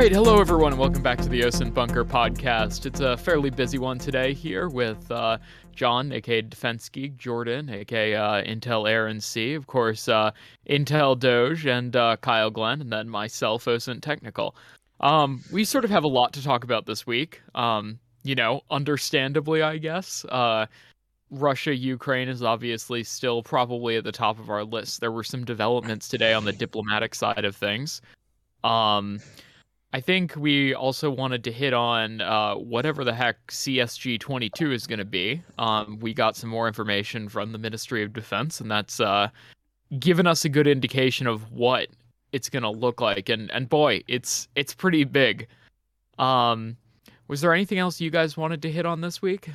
Right, hello everyone, and welcome back to the OSINT Bunker podcast. It's a fairly busy one today here with uh, John, aka Defense Geek, Jordan, aka uh, Intel Air and C, of course, uh, Intel Doge, and uh, Kyle Glen, and then myself, OSINT Technical. Um, we sort of have a lot to talk about this week. Um, you know, understandably, I guess. Uh, Russia Ukraine is obviously still probably at the top of our list. There were some developments today on the diplomatic side of things. Um, I think we also wanted to hit on uh, whatever the heck CSG 22 is going to be. Um, we got some more information from the Ministry of Defense, and that's uh, given us a good indication of what it's going to look like. And and boy, it's it's pretty big. Um, was there anything else you guys wanted to hit on this week?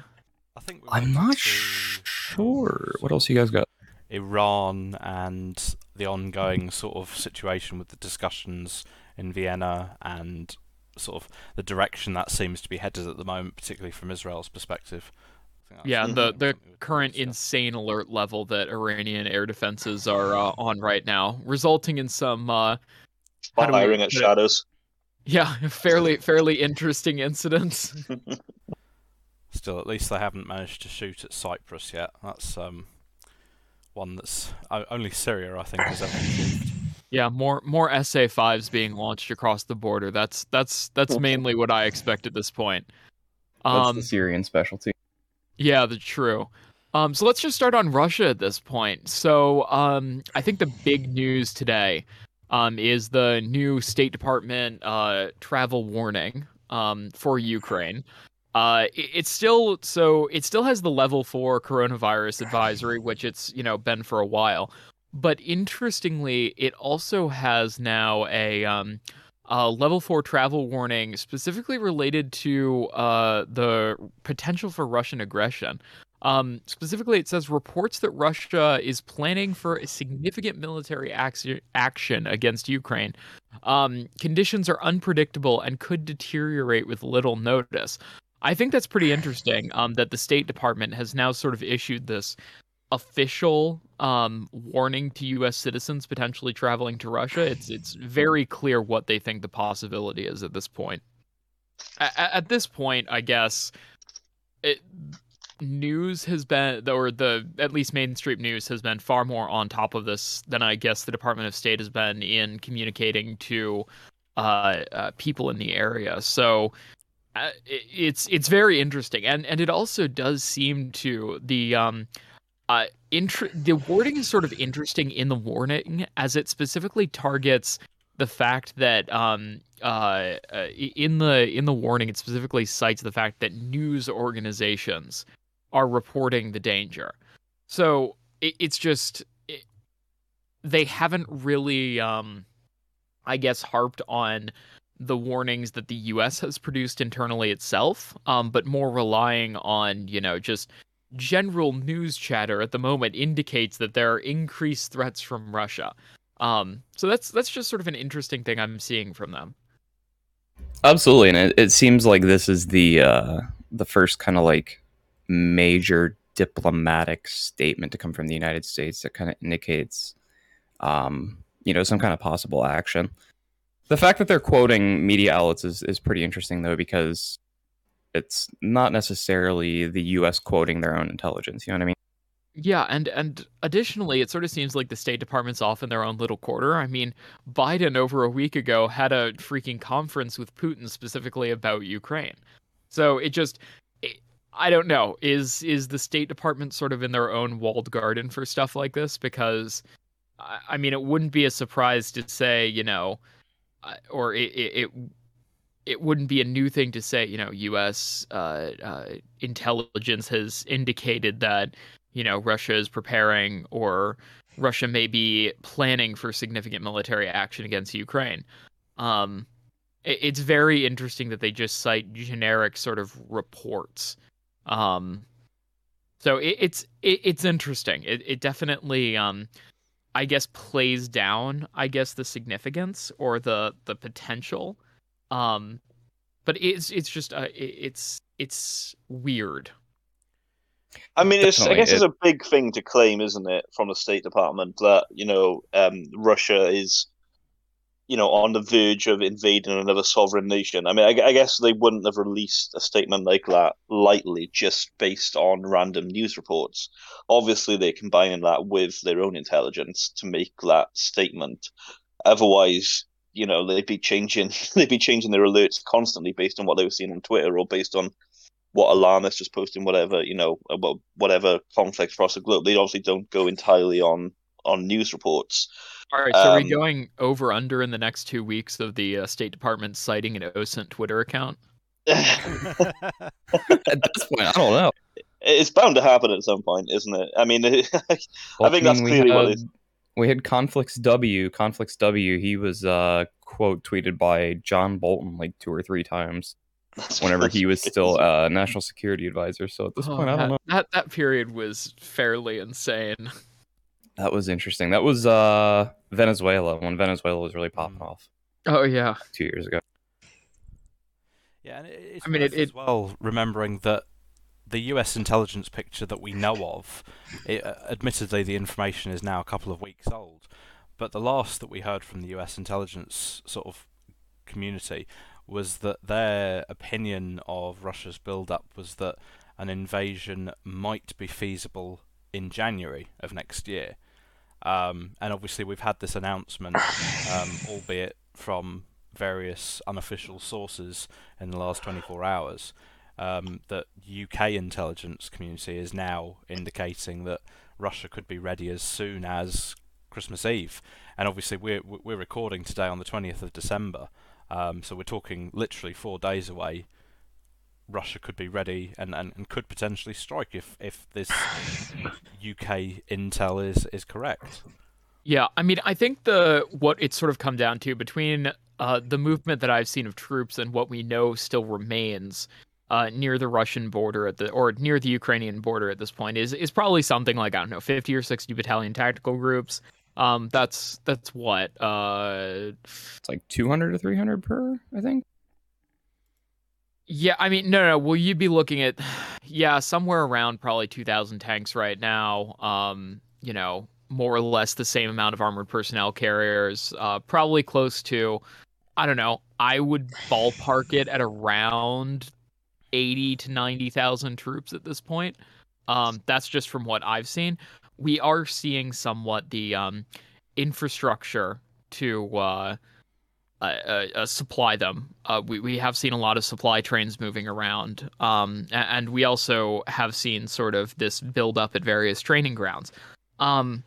I think we I'm not to sure. What else you guys got? Iran and the ongoing sort of situation with the discussions in Vienna and sort of the direction that seems to be headed at the moment, particularly from Israel's perspective. I think that's Yeah, the the current insane alert level that Iranian air defenses are uh, on right now, resulting in some uh, how do we firing at shadows. yeah, fairly fairly interesting incidents. Still, at least they haven't managed to shoot at Cyprus yet. That's um, one that's o- only Syria, I think, has ever achieved. Yeah, more more SA fives being launched across the border. That's that's that's mainly what I expect at this point. That's Um, the Syrian specialty. yeah, the true. Um, so let's just start on Russia at this point. So um, I think the big news today um, is the new State Department uh, travel warning um, for Ukraine. Uh, it, it's still so it still has the level four coronavirus advisory, which it's you know been for a while. But interestingly, it also has now a um, level four travel warning specifically related to uh, the potential for Russian aggression. Um, specifically, it says reports that Russia is planning for a significant military action action against Ukraine. Um, conditions are unpredictable and could deteriorate with little notice. I think that's pretty interesting. Um, that the State Department has now sort of issued this official um, warning to U.S. citizens potentially traveling to Russia. It's it's very clear what they think the possibility is at this point. A- at this point, I guess, it, news has been, or the at least mainstream news has been far more on top of this than I guess the Department of State has been in communicating to uh, uh, people in the area. So uh, it- it's it's very interesting, and and it also does seem to the um uh the wording is sort of interesting in the warning as it specifically targets the fact that um uh, uh in the in the warning it specifically cites the fact that news organizations are reporting the danger. So it, it's just it, they haven't really um i guess harped on the warnings that the US has produced internally itself um but more relying on you know just general news chatter at the moment indicates that there are increased threats from Russia. Um, so that's that's just sort of an interesting thing I'm seeing from them. Absolutely, and it, it seems like this is the uh, the first kind of like major diplomatic statement to come from the United States that kind of indicates, um, you know, some kind of possible action. The fact that they're quoting media outlets is, is pretty interesting though because it's not necessarily the U.S. quoting their own intelligence. You know what I mean? Yeah, and and additionally, it sort of seems like the State Department's off in their own little quarter. I mean, Biden over a week ago had a freaking conference with Putin specifically about Ukraine. So it just, it, I don't know, is is the State Department sort of in their own walled garden for stuff like this? Because, I, I mean, it wouldn't be a surprise to say, you know, uh, or it, it it it wouldn't be a new thing to say, you know, U.S. Uh, uh, intelligence has indicated that you know Russia is preparing or Russia may be planning for significant military action against Ukraine. Um, it, it's very interesting that they just cite generic sort of reports. Um, so it, it's it, it's interesting. It it definitely um, I guess plays down I guess the significance or the the potential. Um, but it's it's just uh, it's it's weird. I mean, it's, I Definitely, guess it's a big thing to claim, isn't it, from the State Department that you know um, Russia is you know, on the verge of invading another sovereign nation. I mean, I, I, guess they wouldn't have released a statement like that lightly just based on random news reports. Obviously, they're combining that with their own intelligence to make that statement. Otherwise, you know, they'd be changing they'd be changing their alerts constantly based on what they were seeing on Twitter or based on what alarmists just posting whatever you know about whatever conflicts across the globe. They obviously don't go entirely on on news reports. All right, so um, are we going over under in the next two weeks of the uh, State Department citing an OSINT Twitter account? at this point, I don't know. It's bound to happen at some point, isn't it? I mean, I think that's clearly had, what it is. We had Conflicts W. Conflicts W. He was uh, quote tweeted by John Bolton like two or three times whenever he was still a uh, national security advisor. So at this oh, point, I don't know. That that period was fairly insane. That was interesting. That was uh, Venezuela when Venezuela was really popping mm. off. Oh yeah, two years ago. Yeah, and it's I mean, it, it, as well remembering that the U.S. intelligence picture that we know of, it, uh, admittedly, the information is now a couple of weeks old, but the last that we heard from the U.S. intelligence sort of community was that their opinion of Russia's build-up was that an invasion might be feasible in January of next year. Um, and obviously, we've had this announcement, um, albeit from various unofficial sources in the last 24 hours, um, that UK intelligence community is now indicating that Russia could be ready as soon as Christmas Eve. And obviously, we're we're recording today on the 20th of December. Um, so we're talking literally four days away. Russia could be ready and, and, and could potentially strike if, if this UK intel is, is correct. Yeah, I mean, I think the what it's sort of come down to between uh, the movement that I've seen of troops and what we know still remains uh, near the Russian border at the or near the Ukrainian border at this point is is probably something like I don't know, fifty or sixty battalion tactical groups, um, that's that's what uh, it's like two hundred to three hundred per, I think. Yeah, I mean, no, no. Will you be looking at, yeah, somewhere around probably two thousand tanks right now. Um, you know, more or less the same amount of armored personnel carriers. Uh, probably close to, I don't know. I would ballpark it at around eighty to ninety thousand troops at this point. Um, that's just from what I've seen we are seeing somewhat the um, infrastructure to uh, uh, uh, supply them. Uh, we we have seen a lot of supply trains moving around, um, and we also have seen sort of this build up at various training grounds. Um,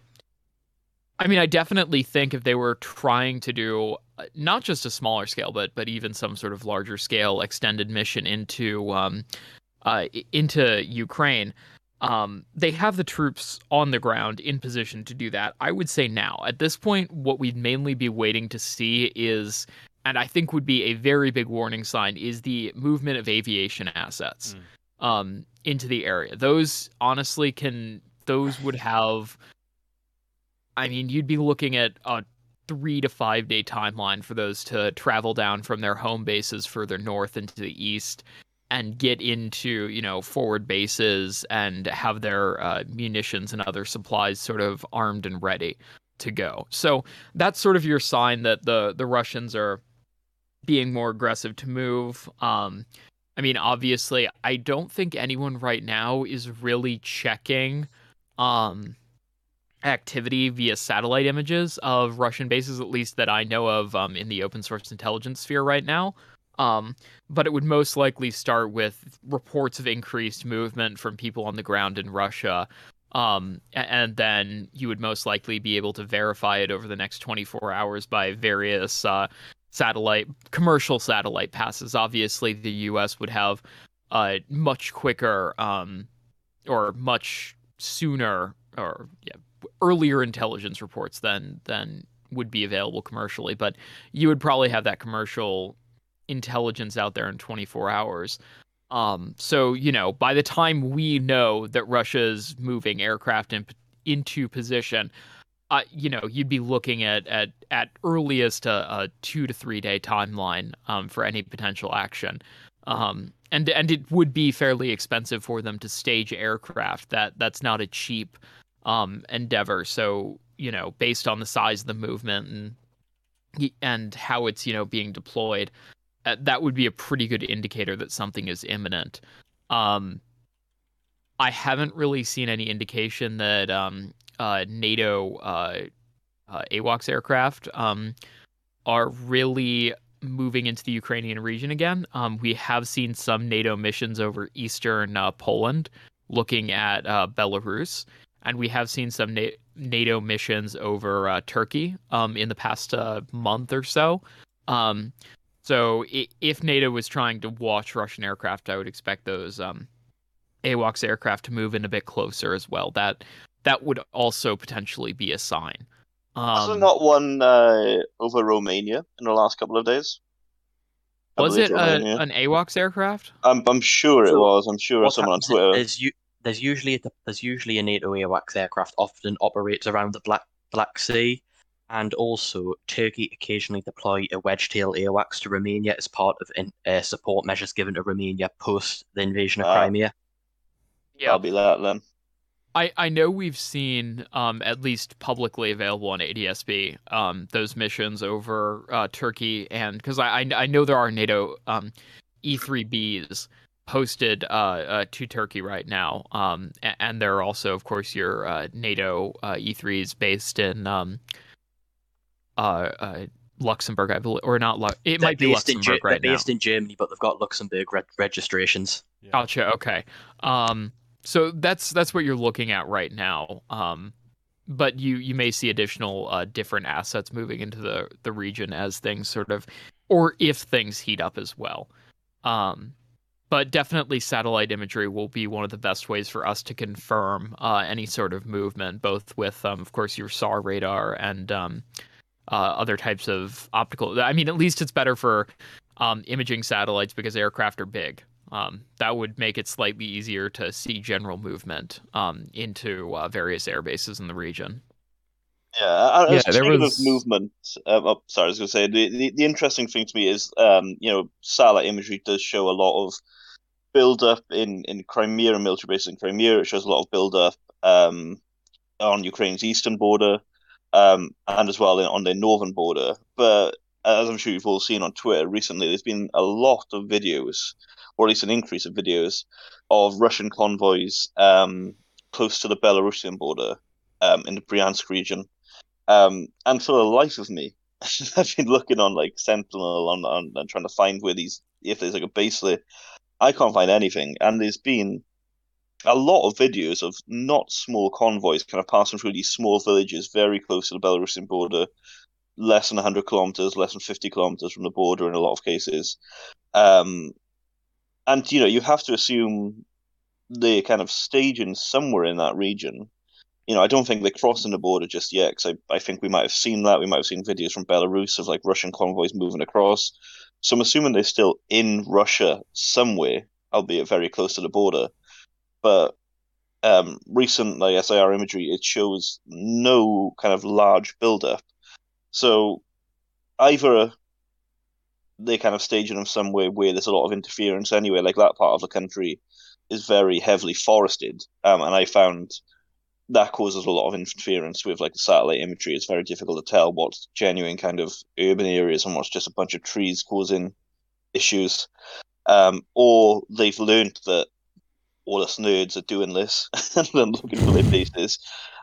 I mean, I definitely think if they were trying to do uh, not just a smaller scale, but but even some sort of larger scale extended mission into um, uh, into Ukraine, um, they have the troops on the ground in position to do that. I would say now, at this point, what we'd mainly be waiting to see is, and I think would be a very big warning sign, is the movement of aviation assets mm. um, into the area. Those honestly can, those would have, I mean, you'd be looking at a three to five day timeline for those to travel down from their home bases further north into the east and get into you know forward bases and have their uh, munitions and other supplies sort of armed and ready to go. So that's sort of your sign that the the Russians are being more aggressive to move. Um, I mean, obviously, I don't think anyone right now is really checking um, activity via satellite images of Russian bases, at least that I know of um, in the open source intelligence sphere right now. Um, but it would most likely start with reports of increased movement from people on the ground in Russia. Um, and then you would most likely be able to verify it over the next 24 hours by various uh, satellite, commercial satellite passes. Obviously, the U.S. would have much quicker um, or much sooner or yeah, earlier intelligence reports than than would be available commercially. But you would probably have that commercial intelligence out there in 24 hours. Um, so you know, by the time we know that Russia's moving aircraft in, into position, uh, you know, you'd be looking at at at earliest a, a two to three day timeline um, for any potential action. Um, and and it would be fairly expensive for them to stage aircraft. That that's not a cheap um, endeavor. So you know, based on the size of the movement and and how it's you know being deployed, uh, that would be a pretty good indicator that something is imminent. Um, I haven't really seen any indication that um, uh, NATO uh, uh, AWACS aircraft um, are really moving into the Ukrainian region again. Um, we have seen some NATO missions over eastern uh, Poland looking at uh, Belarus, and we have seen some Na- NATO missions over uh, Turkey um, in the past uh, month or so. Um, so if NATO was trying to watch Russian aircraft, I would expect those um, AWACS aircraft to move in a bit closer as well. That that would also potentially be a sign. Was there Um, not one uh, over Romania in the last couple of days? I was believe it a, Romania. an AWACS aircraft? I'm I'm sure it was. I'm sure What someone on happens is Twitter. There's, usually a, there's usually a NATO AWACS aircraft often operates around the Black Black Sea, and also Turkey occasionally deploy a Wedgetail AWACS to Romania as part of in, uh, support measures given to Romania post the invasion of Ah. Crimea. I'll be that then. I, I know we've seen um, at least publicly available on ADSB um, those missions over uh, Turkey and because I, I I know there are NATO um, E3Bs posted uh, uh, to Turkey right now um, a- and there are also of course your uh, NATO uh, E3s based in um, uh, uh, Luxembourg I believe or not Lu- it They're might be based in Luxembourg Ge- right they're now. based in Germany, but they've got Luxembourg re- registrations. Yeah. Gotcha. Okay. Um, so that's that's what you're looking at right now. Um, but you you may see additional uh, different assets moving into the the region as things sort of, or if things heat up as well. Um, but definitely satellite imagery will be one of the best ways for us to confirm uh, any sort of movement, both with, um, of course, your SAR radar and um, uh, other types of optical. I mean, at least it's better for um, imaging satellites because aircraft are big. Um, that would make it slightly easier to see general movement um, into uh, various air bases in the region. Yeah, I, I, Yeah, there was- of movement, um, oh, sorry, I was going to say the, the the interesting thing to me is, um, you know, satellite imagery does show a lot of build up in in Crimea and military bases in Crimea. It shows a lot of build up um, on Ukraine's eastern border, um, and as well in, on their northern border. But as I'm sure you've all seen on Twitter recently, there's been a lot of videos, or at least an increase of videos, of Russian convoys um, close to the Belarusian border um, in the Bryansk region. Um, and for the life of me, I've been looking on like Sentinel on, on and trying to find where these if there's like a base there. I can't find anything, and there's been a lot of videos of not small convoys kind of passing through these small villages very close to the Belarusian border, less than 100 kilometers, less than 50 kilometers from the border in a lot of cases. Um, and you know, you have to assume they're kind of staging somewhere in that region you know, I don't think they're crossing the border just yet because I, I think we might have seen that. We might have seen videos from Belarus of like Russian convoys moving across. So I'm assuming they're still in Russia somewhere, albeit very close to the border. But um, recent like SAR imagery, it shows no kind of large buildup. So either they're kind of staging them somewhere where there's a lot of interference anyway, like that part of the country is very heavily forested. Um, and I found that causes a lot of interference with like the satellite imagery. It's very difficult to tell what's genuine kind of urban areas and what's just a bunch of trees causing issues. Um, or they've learned that all us nerds are doing this and then looking for their bases,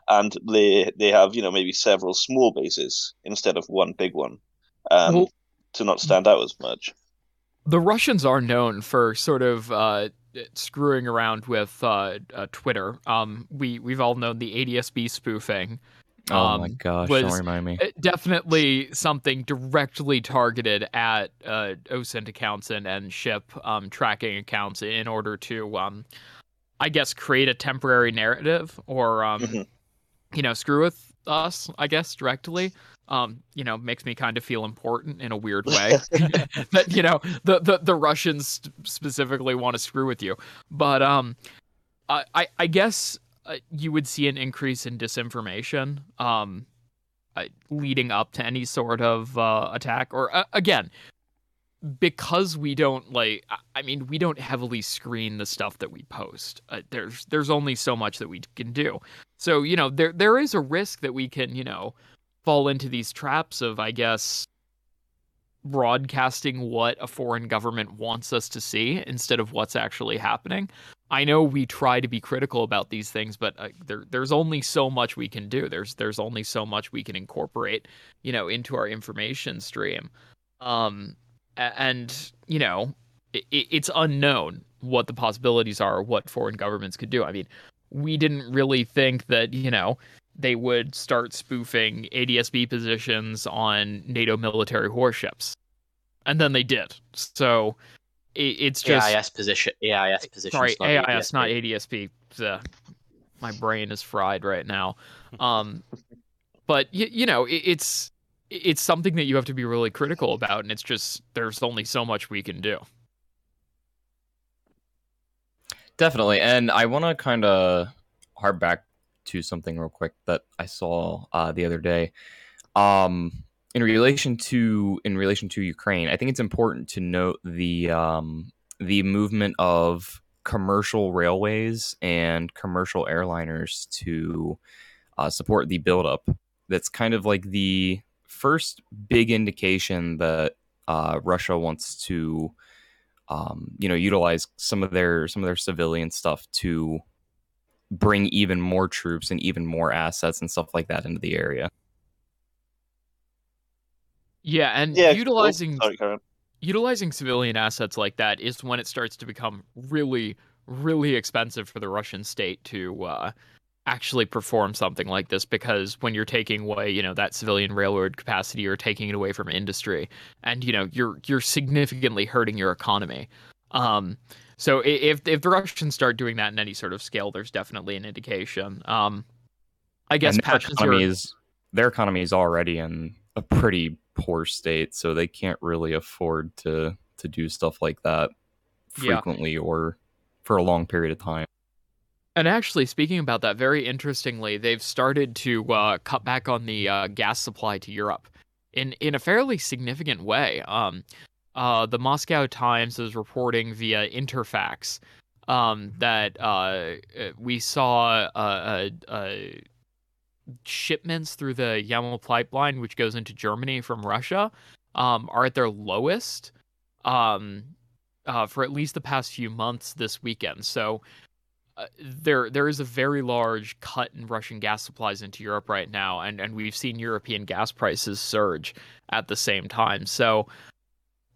and they they have you know maybe several small bases instead of one big one, um, Well- to not stand out as much. The Russians are known for sort of uh, screwing around with uh, uh, Twitter. Um, we we've all known the ADSB spoofing. Oh my Um, gosh, was- don't remind me. Definitely something directly targeted at uh, OSINT accounts and, and ship um, tracking accounts in order to, um, I guess, create a temporary narrative or, um, Mhm. you know, screw with us, I guess, directly. Um, you know, makes me kind of feel important in a weird way that you know the the, the Russians specifically want to screw with you. But um, I I, I guess uh, you would see an increase in disinformation. Um, uh, leading up to any sort of uh, attack or uh, again because we don't like I- mean we don't heavily screen the stuff that we post uh, there's there's only so much that we can do so you know there there is a risk that we can you know fall into these traps of i guess broadcasting what a foreign government wants us to see instead of what's actually happening. I know we try to be critical about these things, but uh, there there's only so much we can do. There's there's only so much we can incorporate, you know, into our information stream. Um, and you know, it, it's unknown what the possibilities are, what foreign governments could do. I mean, we didn't really think that you know they would start spoofing ADSB positions on NATO military warships, and then they did. So it's just AIS position. AIS position. Sorry, not AIS, ADSB. not ADSB. Uh, my brain is fried right now. Um, but y- you know, it, it's it's something that you have to be really critical about, and it's just there's only so much we can do. Definitely, and I want to kind of harp back to something real quick that I saw uh, the other day. Um, in relation to in relation to Ukraine, I think it's important to note the um, the movement of commercial railways and commercial airliners to uh, support the buildup. That's kind of like the first big indication that uh, Russia wants to, um, you know, utilize some of their some of their civilian stuff to bring even more troops and even more assets and stuff like that into the area. Yeah, and Yeah, utilizing sorry, utilizing civilian assets like that is when it starts to become really, really expensive for the Russian state to uh, actually perform something like this. Because when you're taking away, you know, that civilian railroad capacity, you're taking it away from industry, and you know, you're you're significantly hurting your economy. Um, so if if the Russians start doing that in any sort of scale, there's definitely an indication. Um, I guess their are is their economy is already in a pretty poor state, so they can't really afford to to do stuff like that Yeah. frequently or for a long period of time. And actually, speaking about that, very interestingly, they've started to uh, cut back on the uh, gas supply to Europe in in a fairly significant way. Um, uh, the Moscow Times is reporting via Interfax um, that uh, uh, we saw uh, uh, shipments through the Yamal pipeline, which goes into Germany from Russia, um, are at their lowest um, uh, for at least the past few months this weekend. So uh, there there is a very large cut in Russian gas supplies into Europe right now, and and we've seen European gas prices surge at the same time. So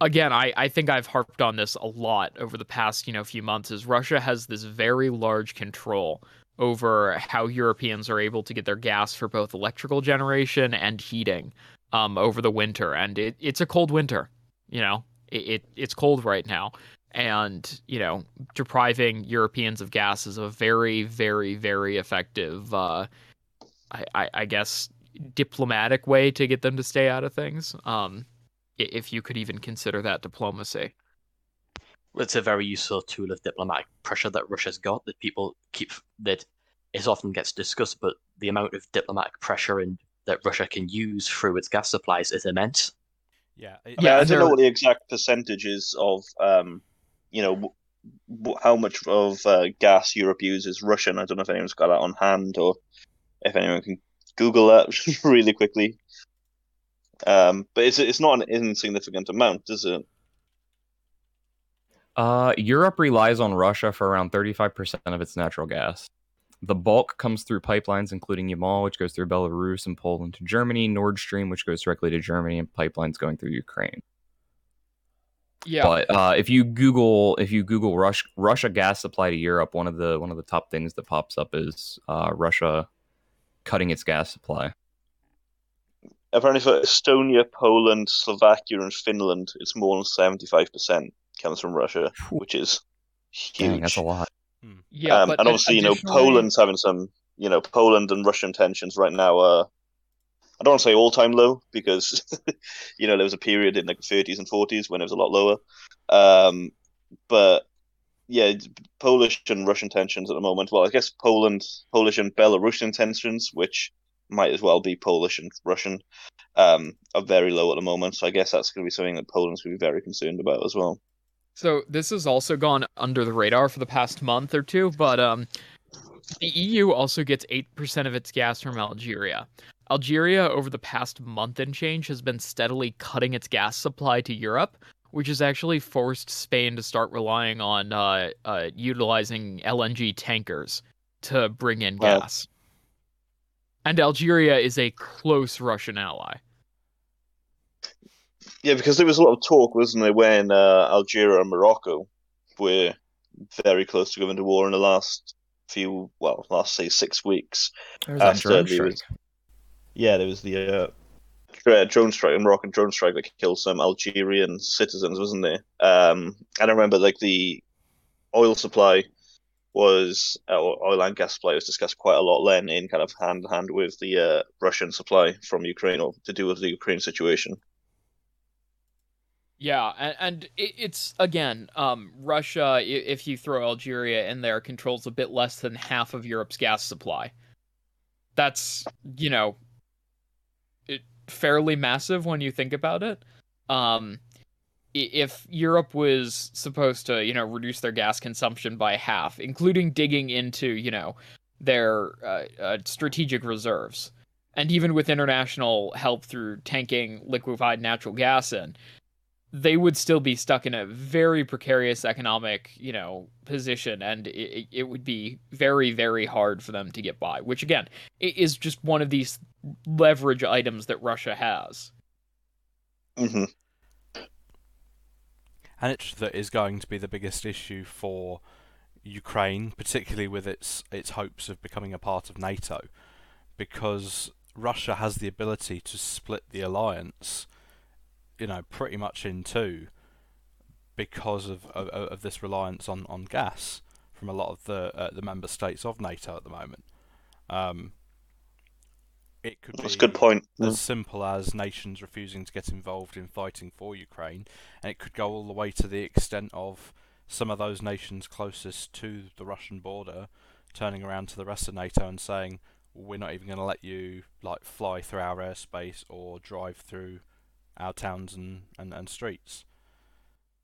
again, I I think I've harped on this a lot over the past you know few months. Is Russia has this very large control over how Europeans are able to get their gas for both electrical generation and heating um, over the winter, and it, it's a cold winter. You know, it, it it's cold right now, and you know, depriving Europeans of gas is a very, very, very effective, uh, I, I, I guess, diplomatic way to get them to stay out of things. Um, if you could even consider that diplomacy. It's a very useful tool of diplomatic pressure that Russia's got that people keep that it often gets discussed, but the amount of diplomatic pressure and that Russia can use through its gas supplies is immense. Yeah, it- I, mean, Yeah, I don't know there- what the exact percentage is of, um, you know, w- w- how much of uh, gas Europe uses Russian. I don't know if anyone's got that on hand or if anyone can Google that really quickly. Um, but it's it's not an insignificant amount, is it? Uh, Europe relies on Russia for around 35% of its natural gas. The bulk comes through pipelines, including Yamal, which goes through Belarus and Poland to Germany, Nord Stream, which goes directly to Germany, and pipelines going through Ukraine. Yeah. But uh, if you Google if you Google Rush, Russia gas supply to Europe, one of the one of the top things that pops up is uh, Russia cutting its gas supply. Apparently, for Estonia, Poland, Slovakia, and Finland, it's more than seventy-five percent comes from Russia, which is huge. Dang, that's a lot. yeah, um, but and obviously, you know, Poland's having some, you know, Poland and Russian tensions right now are, I don't want to say all time low because, you know, there was a period in like the 30s and 40s when it was a lot lower. Um, but yeah, Polish and Russian tensions at the moment. Well, I guess Poland, Polish and Belarusian tensions, which might as well be Polish and Russian, um, are very low at the moment. So I guess that's going to be something that Poland's going to be very concerned about as well. So this has also gone under the radar for the past month or two, but um, the EU also gets eight percent of its gas from Algeria. Algeria, over the past month and change, has been steadily cutting its gas supply to Europe, which has actually forced Spain to start relying on uh, uh, utilizing LNG tankers to bring in gas. And Algeria is a close Russian ally. Yeah, because there was a lot of talk, wasn't there, when uh, Algeria and Morocco were very close to going to war in the last few, well, last say six weeks. There's that After drone the- strike. Yeah, there was the uh, uh, drone strike, a Moroccan drone strike that killed some Algerian citizens, wasn't there? Um, and I remember like the oil supply was uh, oil and gas supply was discussed quite a lot then in kind of hand in hand with the uh, Russian supply from Ukraine or to do with the Ukraine situation. Yeah, and, and it, it's again, um, Russia. If you throw Algeria in there, controls a bit less than half of Europe's gas supply. That's you know, it, fairly massive when you think about it. Um, if Europe was supposed to, you know, reduce their gas consumption by half, including digging into, you know, their uh, uh, strategic reserves, and even with international help through tanking liquefied natural gas in, they would still be stuck in a very precarious economic, you know, position, and it, it would be very, very hard for them to get by. Which again, is just one of these leverage items that Russia has. hmm and it that is going to be the biggest issue for Ukraine, particularly with its its hopes of becoming a part of NATO, because Russia has the ability to split the alliance, you know, pretty much in two, because of of, of this reliance on, on gas from a lot of the uh, the member states of NATO at the moment. Um, it could That's a good point. as simple as nations refusing to get involved in fighting for Ukraine, and it could go all the way to the extent of some of those nations closest to the Russian border turning around to the rest of NATO and saying, "We're not even going to let you like fly through our airspace or drive through our towns and, and, and streets."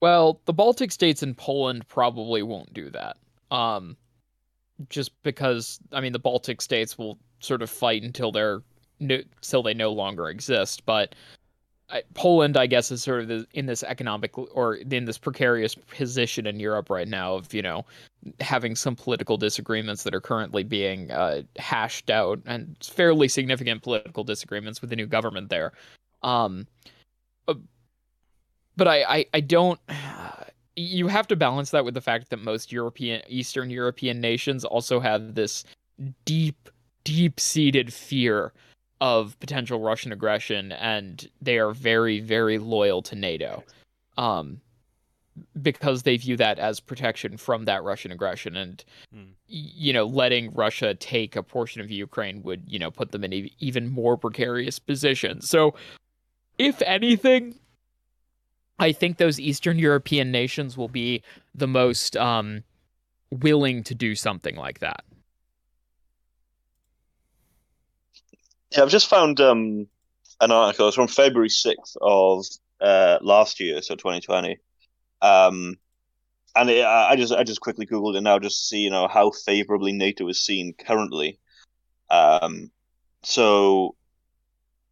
Well, the Baltic states and Poland probably won't do that. Um, just because I mean the Baltic states will sort of fight until they're no, till they no longer exist. But I, Poland, I guess, is sort of the, in this economic or in this precarious position in Europe right now of you know having some political disagreements that are currently being uh, hashed out and fairly significant political disagreements with the new government there. Um, uh, but I, I, I don't. You have to balance that with the fact that most European, Eastern European nations also have this deep, deep seated fear of potential Russian aggression, and they are very, very loyal to NATO, um, because they view that as protection from that Russian aggression, and y- you know, letting Russia take a portion of Ukraine would, you know, put them in an even more precarious position. So, if anything, I think those Eastern European nations will be the most um, willing to do something like that. Yeah, I've just found um, an article. It's from February 6th of uh, last year, so 2020. Um, and it, I just I just quickly googled it now just to see you know how favorably NATO is seen currently. Um, so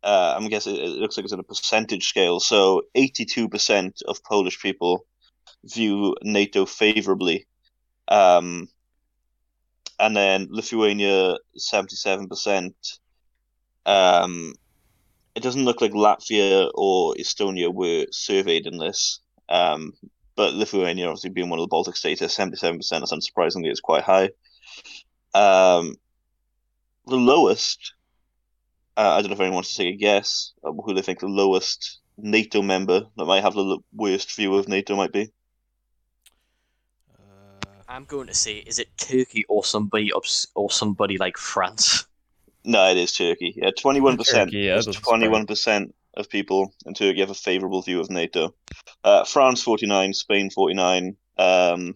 uh, I'm guessing it looks like it's on a percentage scale. So 82% of Polish people view NATO favorably. Um, and then Lithuania 77%. Um, it doesn't look like Latvia or Estonia were surveyed in this. Um, but Lithuania, obviously being one of the Baltic states, is 77%. That's unsurprisingly is quite high. Um, the lowest, uh, I don't know if anyone wants to take a guess who they think the lowest NATO member that might have the worst view of NATO might be. Uh, I'm going to say, is it Turkey or somebody or somebody like France? No, it is Turkey. Yeah, twenty-one percent. Turkey, yeah, that doesn't surprise me. Twenty-one percent of people in Turkey have a favourable view of NATO. Uh, France forty-nine, Spain forty-nine, um,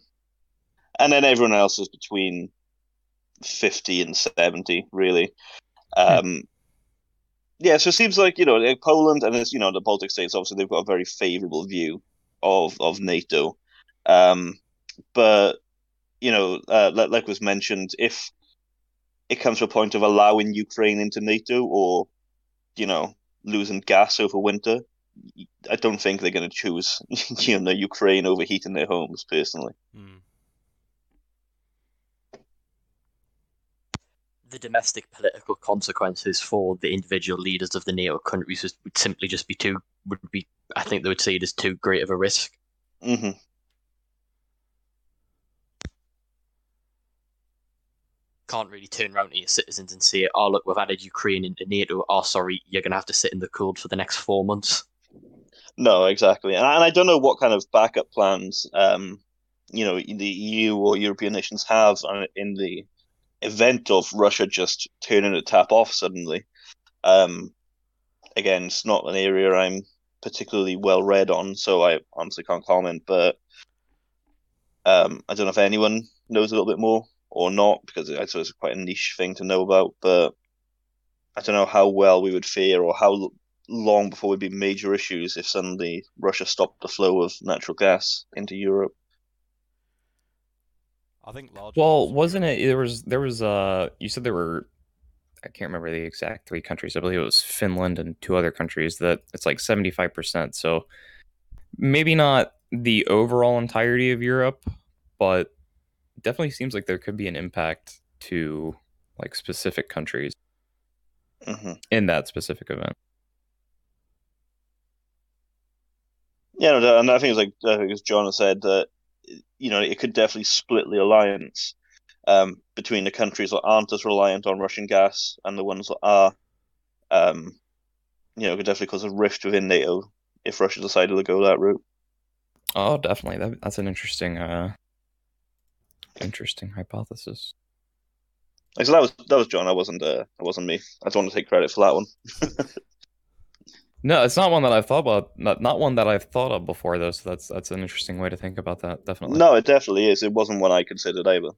and then everyone else is between fifty and seventy, really. Um, yeah, so it seems like you know like Poland and you know the Baltic states. Obviously, they've got a very favourable view of of NATO, um, but you know, uh, like, like was mentioned, if it comes to a point of allowing Ukraine into NATO or you know, losing gas over winter, I don't think they're going to choose, you know, Ukraine overheating their homes. Personally, Mm. The domestic political consequences for the individual leaders of the NATO countries would would simply just be too would be. I think they would see it as too great of a risk. hmm Can't really turn around to your citizens and say, "Oh, look, we've added Ukraine into NATO. Oh, sorry, you're going to have to sit in the cold for the next four months." No, exactly, and I, and I don't know what kind of backup plans, um, you know, the EU or European nations have in the event of Russia just turning a tap off suddenly. Um, again, it's not an area I'm particularly well read on, so I honestly can't comment. But um, I don't know if anyone knows a little bit more or not, because I suppose it's quite a niche thing to know about. But I don't know how well we would fare or how long before we'd be major issues if suddenly Russia stopped the flow of natural gas into Europe. I think large. Well, wasn't it? There was there was uh you said there were I can't remember the exact three countries. I believe it was Finland and two other countries that it's like 75%. So maybe not the overall entirety of Europe, but definitely seems like there could be an impact to like specific countries hmm in that specific event. Yeah, no, and I think it's like I think as John has said that you know it could definitely split the alliance um, between the countries that aren't as reliant on Russian gas and the ones that are. Um, you know, it could definitely cause a rift within NATO if Russia decided to go that route. Oh, definitely. That, that's an interesting uh interesting hypothesis. Like, so that was that was John. I wasn't uh, that wasn't me. I don't want to take credit for that one. No, it's not one that I've thought about. Not not one that I've thought of before though. So that's that's an interesting way to think about that. Definitely. No, it definitely is. It wasn't one I considered either.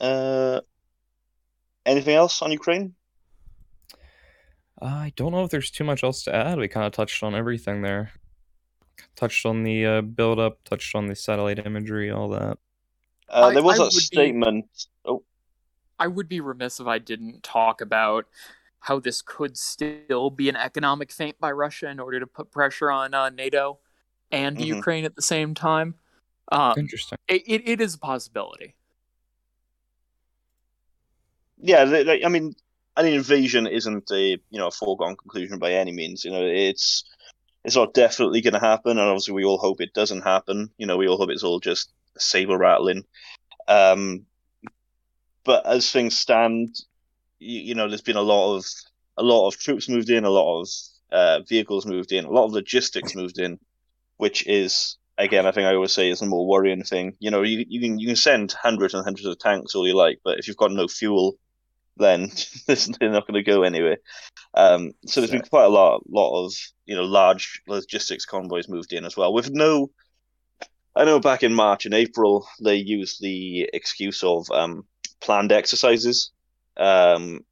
Uh, anything else on Ukraine? I don't know if there's too much else to add. We kind of touched on everything there. Touched on the uh, build up, touched on the satellite imagery, all that. Uh, there was I a would be- statement. Oh, I would be remiss if I didn't talk about how this could still be an economic feint by Russia in order to put pressure on uh, NATO and Mhm. Ukraine at the same time. Um, Interesting. it, it, it is a possibility. yeah. they- they- I mean, an invasion isn't a you know a foregone conclusion by any means. You know, it's it's not definitely going to happen, and obviously we all hope it doesn't happen. You know, we all hope it's all just saber rattling. Um, but as things stand, you, you know, there's been a lot of a lot of troops moved in, a lot of uh, vehicles moved in, a lot of logistics moved in, which is again, I think I always say is the more worrying thing. You know, you you can you can send hundreds and hundreds of tanks all you like, but if you've got no fuel, then they're not going to go anywhere. Um, so there's been quite a lot, lot of you know large logistics convoys moved in as well, with no. I know back in March and April they used the excuse of um, planned exercises, um,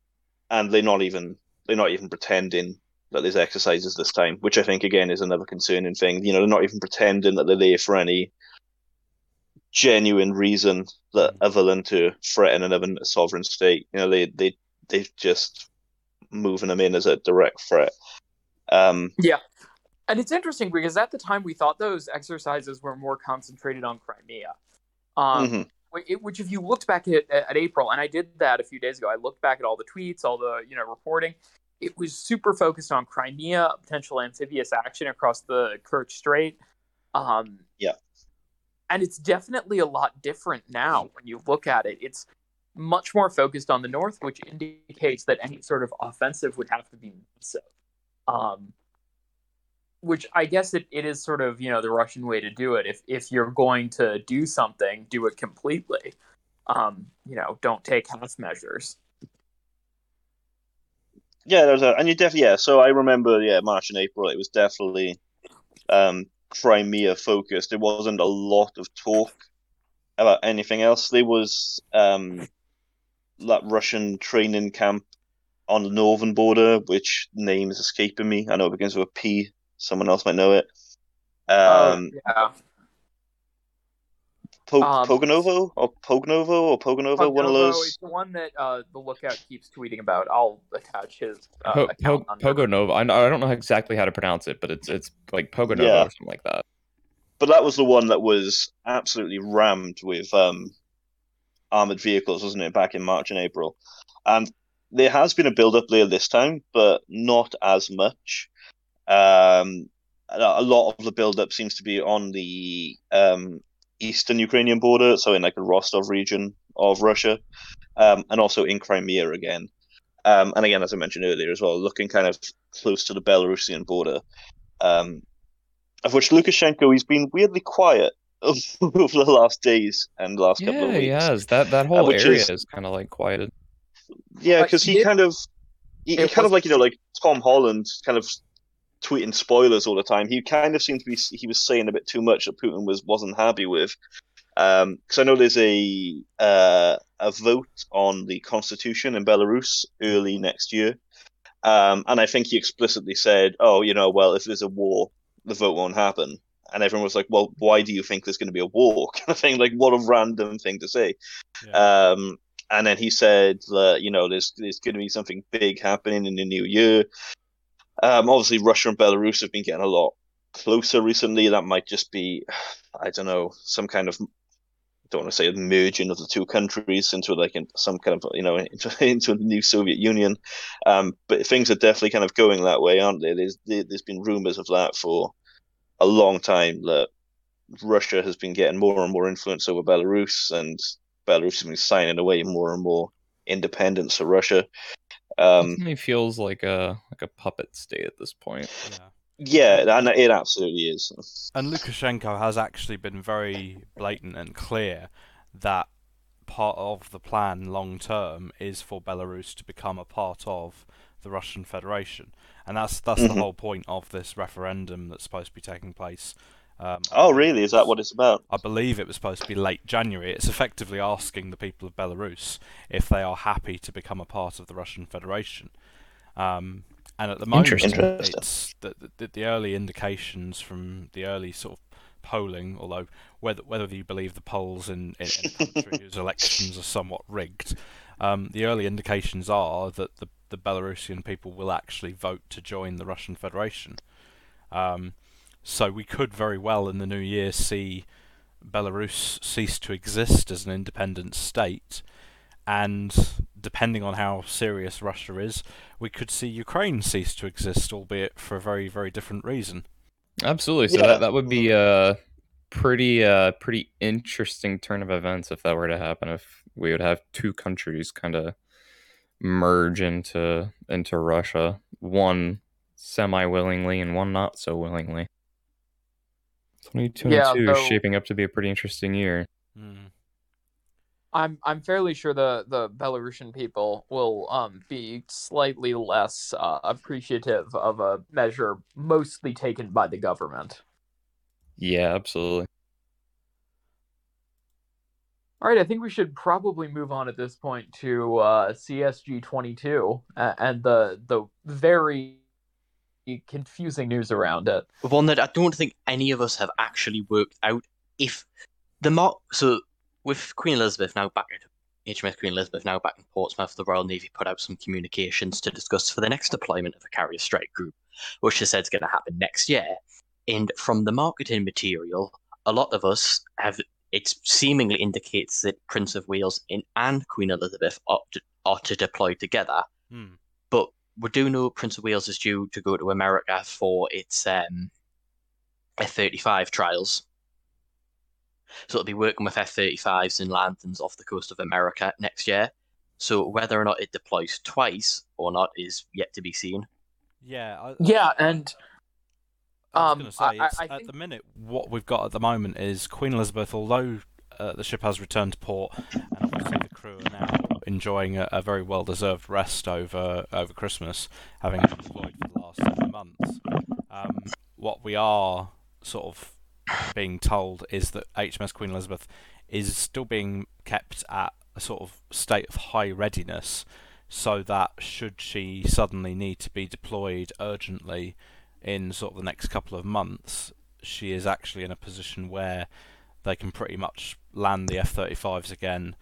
and they're not even they're not even pretending that there's exercises this time, which I think again is another concerning thing. You know, they're not even pretending that they're there for any genuine reason that other than to threaten another sovereign state. You know, they they they just moving them in as a direct threat. Um, yeah, And it's interesting because at the time we thought those exercises were more concentrated on Crimea. Um, mhm. which if you looked back at, at April, and I did that a few days ago, I looked back at all the tweets, all the you know reporting. It was super focused on Crimea, potential amphibious action across the Kerch Strait. Um, Yeah. And it's definitely a lot different now when you look at it. It's much more focused on the north, which indicates that any sort of offensive would have to be massive. Um, which I guess it, it is sort of you know the Russian way to do it. If if you're going to do something, do it completely. Um, you know, don't take half measures. Yeah, there's a, and you definitely yeah. So I remember yeah, March and April. It was definitely um, Crimea focused. There wasn't a lot of talk about anything else. There was um, that Russian training camp on the northern border, which name is escaping me. I know it begins with a P. Someone else might know it. Um, yeah. Po- Um, Pogonovo or Pognovo or Pogonovo, one of those. is the one that uh, the lookout keeps tweeting about. I'll attach his uh, Po- account po- under- I, I don't know exactly how to pronounce it, but it's it's like Pogo Nova Yeah. or something like that. But that was the one that was absolutely rammed with um, armored vehicles, wasn't it, back in March and April? And there has been a build-up there this time, but not as much. Um, a a lot of the build-up seems to be on the um, eastern Ukrainian border, so in like the Rostov region of Russia, um, and also in Crimea again. Um, and again, as I mentioned earlier as well, looking kind of close to the Belarusian border. Um, of which Lukashenko he's been weirdly quiet over the last days and last couple of Yeah, weeks. he has. That that whole which area is- is, kind of like quieted. Yeah, because he he did- kind of he, he it kind of like you know like Tom Holland kind of tweeting spoilers all the time. He kind of seemed to be he was saying a bit too much that Putin was wasn't happy with. Um, because I know there's a uh, a vote on the constitution in Belarus early next year, um, and I think he explicitly said, "Oh, you know, well, if there's a war, the vote won't happen." And everyone was like, "Well, why do you think there's going to be a war?" Kind of thing. Like, what a random thing to say. Yeah. Um, and then he said that you know there's there's going to be something big happening in the new year. Um, obviously, Russia and Belarus have been getting a lot closer recently. That might just be, I don't know, some kind of don't want to say a merging of the two countries into like in some kind of you know into, into new Soviet Union. Um, but things are definitely kind of going that way, aren't they? There's there, there's been rumors of that for a long time that Russia has been getting more and more influence over Belarus, and Belarus has been signing away more and more independence for Russia. Um, Definitely feels like a like a puppet state at this point. yeah. yeah, and it absolutely is. And Lukashenko has actually been very blatant and clear that part of the plan long term is for Belarus to become a part of the Russian Federation, and that's that's Mhm. the whole point of this referendum that's supposed to be taking place. Um, Oh, really? Is that what it's about? I believe it was supposed to be late January. It's effectively asking the people of Belarus if they are happy to become a part of the Russian Federation. Um, and at the moment, Interesting. Interesting. it's the, the, the early indications from the early sort of polling, although whether whether you believe the polls in, in, in a country whose elections are somewhat rigged, um, the early indications are that the, the Belarusian people will actually vote to join the Russian Federation. Um, so we could very well in the new year see Belarus cease to exist as an independent state, and depending on how serious Russia is, we could see Ukraine cease to exist, albeit for a very, very different reason. Absolutely. So Yeah. that, that would be a pretty uh pretty interesting turn of events if that were to happen. If we would have two countries kind of merge into into Russia, one semi willingly and one not so willingly. 2022 Yeah, is shaping up to be a pretty interesting year. Hmm. I'm I'm fairly sure the the Belarusian people will um be slightly less uh, appreciative of a measure mostly taken by the government. Yeah, absolutely. All right, I think we should probably move on at this point to uh, CSG 22 uh, and the the very confusing news around it. one that I don't think any of us have actually worked out if the mark. So with Queen Elizabeth now back at HMS Queen Elizabeth now back in Portsmouth, the Royal Navy put out some communications to discuss for the next deployment of a carrier strike group, which they said is going to happen next year. And from the marketing material, a lot of us have it seemingly indicates that Prince of Wales and, and Queen Elizabeth are to, are to deploy together Hmm. But we do know Prince of Wales is due to go to America for its um, F-35 trials. So it'll be working with F-35s and Lanthans off the coast of America next year. So whether or not it deploys twice or not is yet to be seen. Yeah. I, Yeah, and I was Um, going say, I- I- I at think- the minute, what we've got at the moment is Queen Elizabeth, although uh, the ship has returned to port, and obviously the crew are now enjoying a, a very well-deserved rest over over Christmas, having been deployed for the last seven months. Um, what we are sort of being told is that HMS Queen Elizabeth is still being kept at a sort of state of high readiness, so that should she suddenly need to be deployed urgently in sort of the next couple of months, she is actually in a position where they can pretty much land the F-35s again,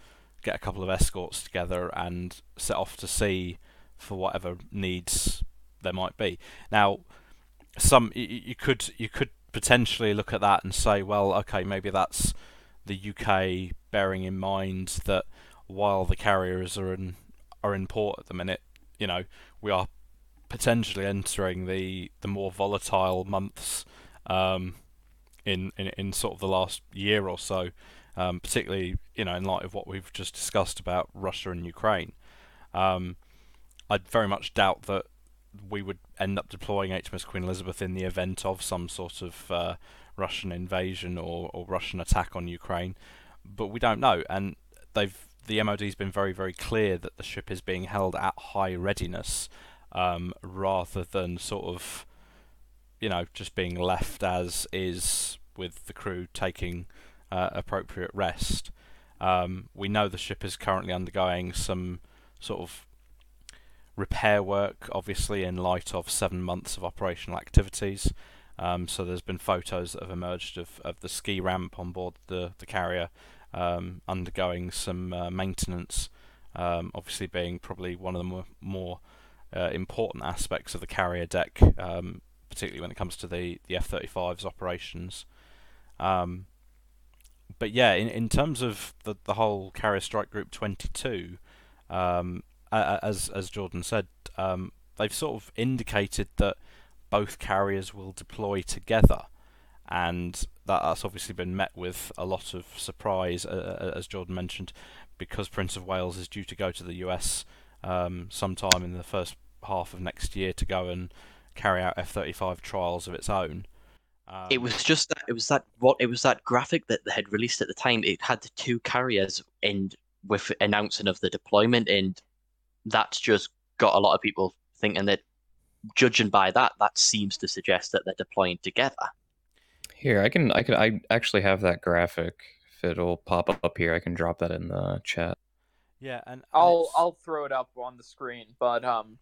get a couple of escorts together, and set off to sea for whatever needs there might be. Now, some you, could you could potentially look at that and say, well, okay, maybe that's the UK bearing in mind that while the carriers are in are in port at the minute, you know, we are potentially entering the the more volatile months um, in, in in sort of the last year or so, um, particularly you know in light of what we've just discussed about Russia and Ukraine. Um, I very much doubt that we would end up deploying HMS Queen Elizabeth in the event of some sort of uh, Russian invasion or, or Russian attack on Ukraine, but we don't know. And they've the MOD's been very very clear that the ship is being held at high readiness um, rather than sort of you know just being left as is with the crew taking uh, appropriate rest. Um, we know the ship is currently undergoing some sort of repair work, obviously, in light of seven months of operational activities. Um, so there's been photos that have emerged of, of the ski ramp on board the, the carrier um, undergoing some uh, maintenance, um, obviously being probably one of the more, more uh, important aspects of the carrier deck, um, particularly when it comes to the, the F-35's operations. Um, but yeah, in, in terms of the, the whole Carrier Strike Group 22, um, as as Jordan said, um, they've sort of indicated that both carriers will deploy together, and that, that's obviously been met with a lot of surprise, uh as Jordan mentioned, because Prince of Wales is due to go to the US um, sometime in the first half of next year to go and carry out F-35 trials of its own. Um, it was just that it was that what it was that graphic that they had released at the time. It had the two carriers and with announcing of the deployment, and that's just got a lot of people thinking that, judging by that, that seems to suggest that they're deploying together. Here, I can, I can, I actually have that graphic. If it'll pop up here, I can drop that in the chat. Yeah, and, and I'll it's- I'll throw it up on the screen, but um,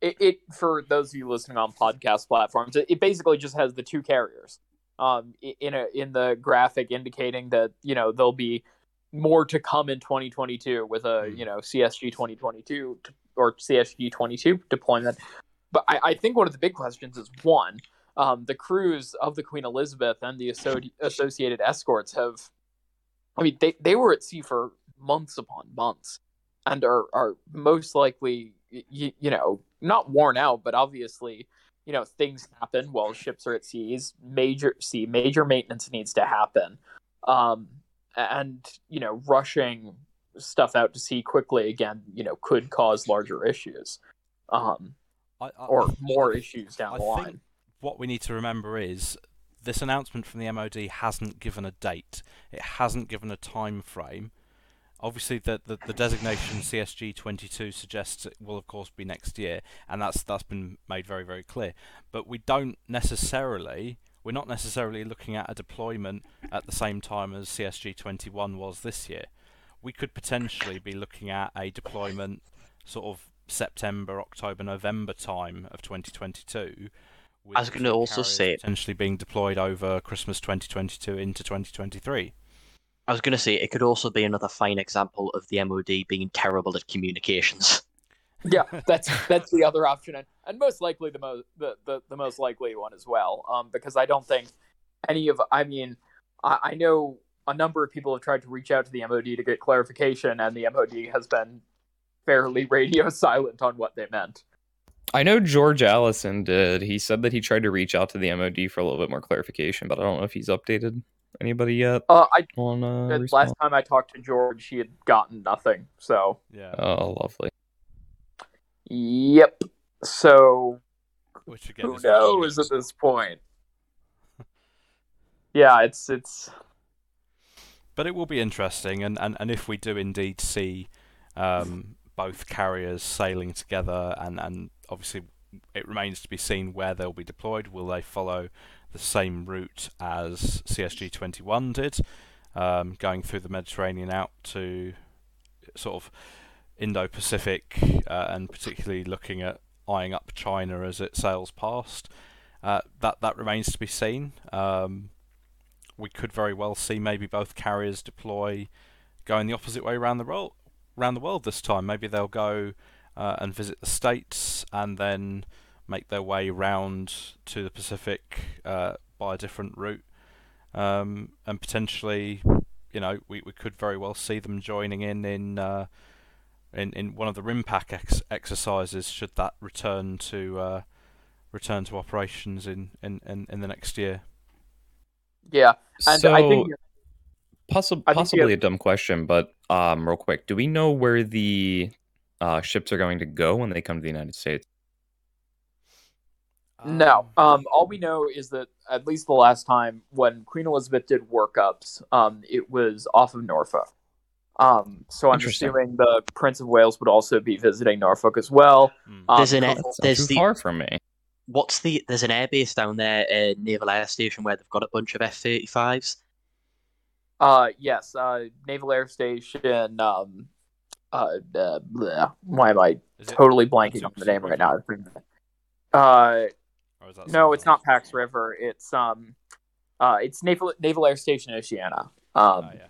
it, it for those of you listening on podcast platforms, it, it basically just has the two carriers, um, in a in the graphic indicating that you know there'll be more to come in 2022 with a Hmm. you know CSG 2022 or CSG 22 deployment. But I, I think one of the big questions is one, um, the crews of the Queen Elizabeth and the asso- associated escorts have, I mean, they, they were at sea for months upon months and are, are most likely, you, you know, not worn out, but obviously, you know, things happen while ships are at seas. Major sea, major maintenance needs to happen. Um, and, you know, rushing stuff out to sea quickly again, you know, could cause larger issues. Um, I, I, or more issues down I the think line. what we need to remember is this announcement from the MOD hasn't given a date. It hasn't given a time frame. Obviously, the, the, the designation CSG 22 suggests it will, of course, be next year, and that's that's been made very very clear. But we don't necessarily we're not necessarily looking at a deployment at the same time as CSG 21 was this year. We could potentially be looking at a deployment sort of September, October, November time of 2022. with I was gonna also carriers say- potentially being deployed over Christmas 2022 into 2023. I was going to say it could also be another fine example of the MOD being terrible at communications. Yeah, that's that's the other option, and, and most likely the most the, the, the most likely one as well. Um, because I don't think any of I mean, I, I know a number of people have tried to reach out to the MOD to get clarification, and the MOD has been fairly radio silent on what they meant. I know George Allison did. He said that he tried to reach out to the MOD for a little bit more clarification, but I don't know if he's updated anybody yet Uh, I on uh, last time I talked to George, he had gotten nothing. So Yeah. Oh, lovely. yep. So Which again who is knows at this point? Yeah, it's it's but it will be interesting, and, and, and if we do indeed see um, both carriers sailing together, and, and obviously it remains to be seen where they'll be deployed. Will they follow the same route as CSG 21 did, um, going through the Mediterranean out to sort of Indo Pacific, uh, and particularly looking at eyeing up China as it sails past? Uh, that that remains to be seen. Um, we could very well see maybe both carriers deploy going the opposite way around the world. Around the world this time, maybe they'll go uh, and visit the states and then make their way round to the Pacific uh, by a different route, um, and potentially, you know, we, we could very well see them joining in in uh, in in one of the RIMPAC ex- exercises should that return to uh, return to operations in, in, in, in the next year. Yeah, and so, I think possi- I possibly you- a dumb question, but um, real quick, do we know where the uh, ships are going to go when they come to the United States? No. Um, all we know is that at least the last time when Queen Elizabeth did workups, um, it was off of Norfolk. Um, so I'm assuming the Prince of Wales would also be visiting Norfolk as well. Hmm. Um, There's an air- That's not there's too the far from me. what's the there's an airbase down there, uh, Naval Air Station, where they've got a bunch of F-35s. uh, yes, uh, Naval Air Station. Um, uh, uh, bleh. why am I Is it- totally blanking on the name right now? Uh, or is that no, it's not? Pax River. It's um, uh, it's Naval Naval Air Station Oceana. Um, Oh, yeah.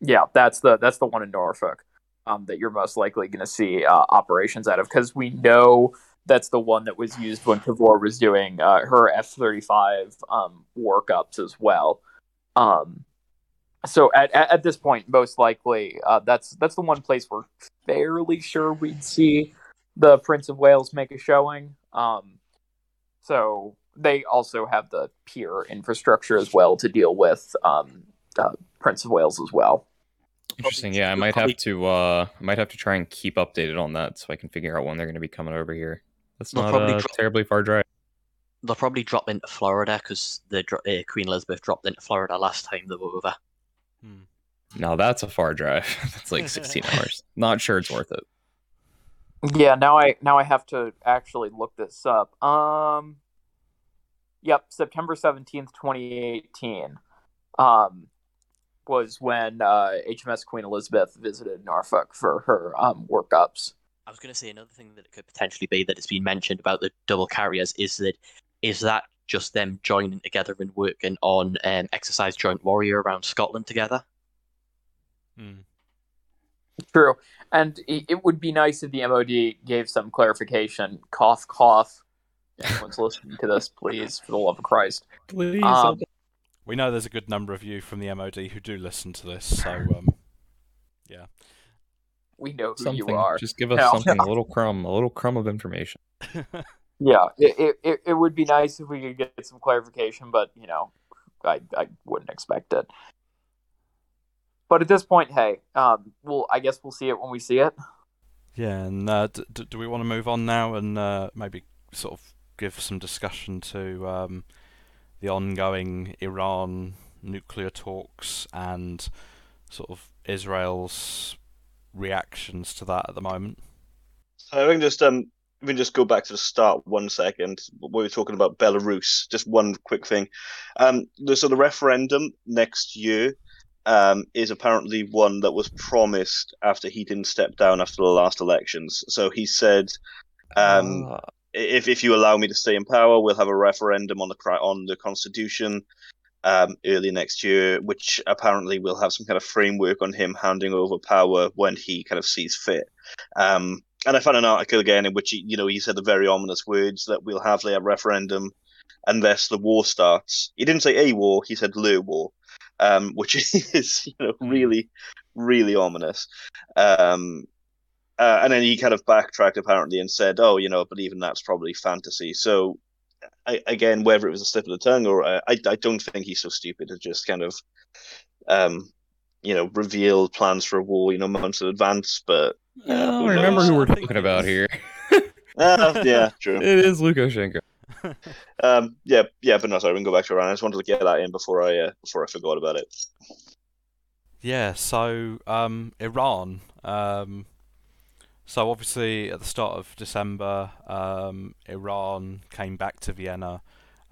Yeah, that's the that's the one in Norfolk um, that you're most likely going to see uh, operations out of because we know that's the one that was used when Cavour was doing uh, her F thirty five um, workups as well. Um, so at, at at this point, most likely uh, that's that's the one place we're fairly sure we'd see the Prince of Wales make a showing. Um, so they also have the pier infrastructure as well to deal with um, uh, Prince of Wales as well. Interesting. Yeah, I might have to. Uh, I might have to try and keep updated on that so I can figure out when they're going to be coming over here. That's They'll not probably a dro- terribly far drive. They'll probably drop into Florida because the uh, Queen Elizabeth dropped into Florida last time they were over. Hmm. Now that's a far drive. that's like 16 hours. Not sure it's worth it. Yeah, now I now I have to actually look this up. Um Yep, September 17th, 2018. Um was when uh, HMS Queen Elizabeth visited Norfolk for her um, workups. I was going to say another thing that it could potentially be that it's been mentioned about the double carriers is that is that just them joining together and working on um, exercise joint warrior around Scotland together. Hmm. True. And it, it would be nice if the MOD gave some clarification. Cough, cough. If Anyone's listening to this, please, for the love of Christ. Please. Um, We know there's a good number of you from the MOD who do listen to this, so um, yeah. we know who something. you are. Just give us No. something. A little crumb. A little crumb of information. Yeah, it, it, it, it would be nice if we could get some clarification, but, you know, I, I wouldn't expect it. But at this point, hey, um, well, I guess we'll see it when we see it. Yeah, and uh, d- d- do we want to move on now and uh, maybe sort of give some discussion to um, the ongoing Iran nuclear talks and sort of Israel's reactions to that at the moment? I think just um, we can just go back to the start one second. We were talking about Belarus. Just one quick thing. Um, the, so the referendum next year um, is apparently one that was promised after he didn't step down after the last elections. So he said, um, Ah, if if you allow me to stay in power, we'll have a referendum on the on the constitution um, early next year, which apparently will have some kind of framework on him handing over power when he kind of sees fit. Um, and I found an article again in which he, you know he said the very ominous words that we'll have a referendum unless the war starts. He didn't say a war; he said le war, um, which is you know really really ominous. Um, uh, and then he kind of backtracked apparently and said, "Oh, you know, but even that's probably fantasy." So, I, again, whether it was a slip of the tongue or uh, I, I don't think he's so stupid to just kind of, um, you know, reveal plans for a war, you know, months in advance. But oh, who remember knows? who we're I think talking about here. uh, yeah, true. It is Lukashenko. Um, yeah, yeah, but no, sorry, we can go back to Iran. I just wanted to get that in before I uh, before I forgot about it. Yeah, so um, Iran. Um, so obviously, at the start of December, um, Iran came back to Vienna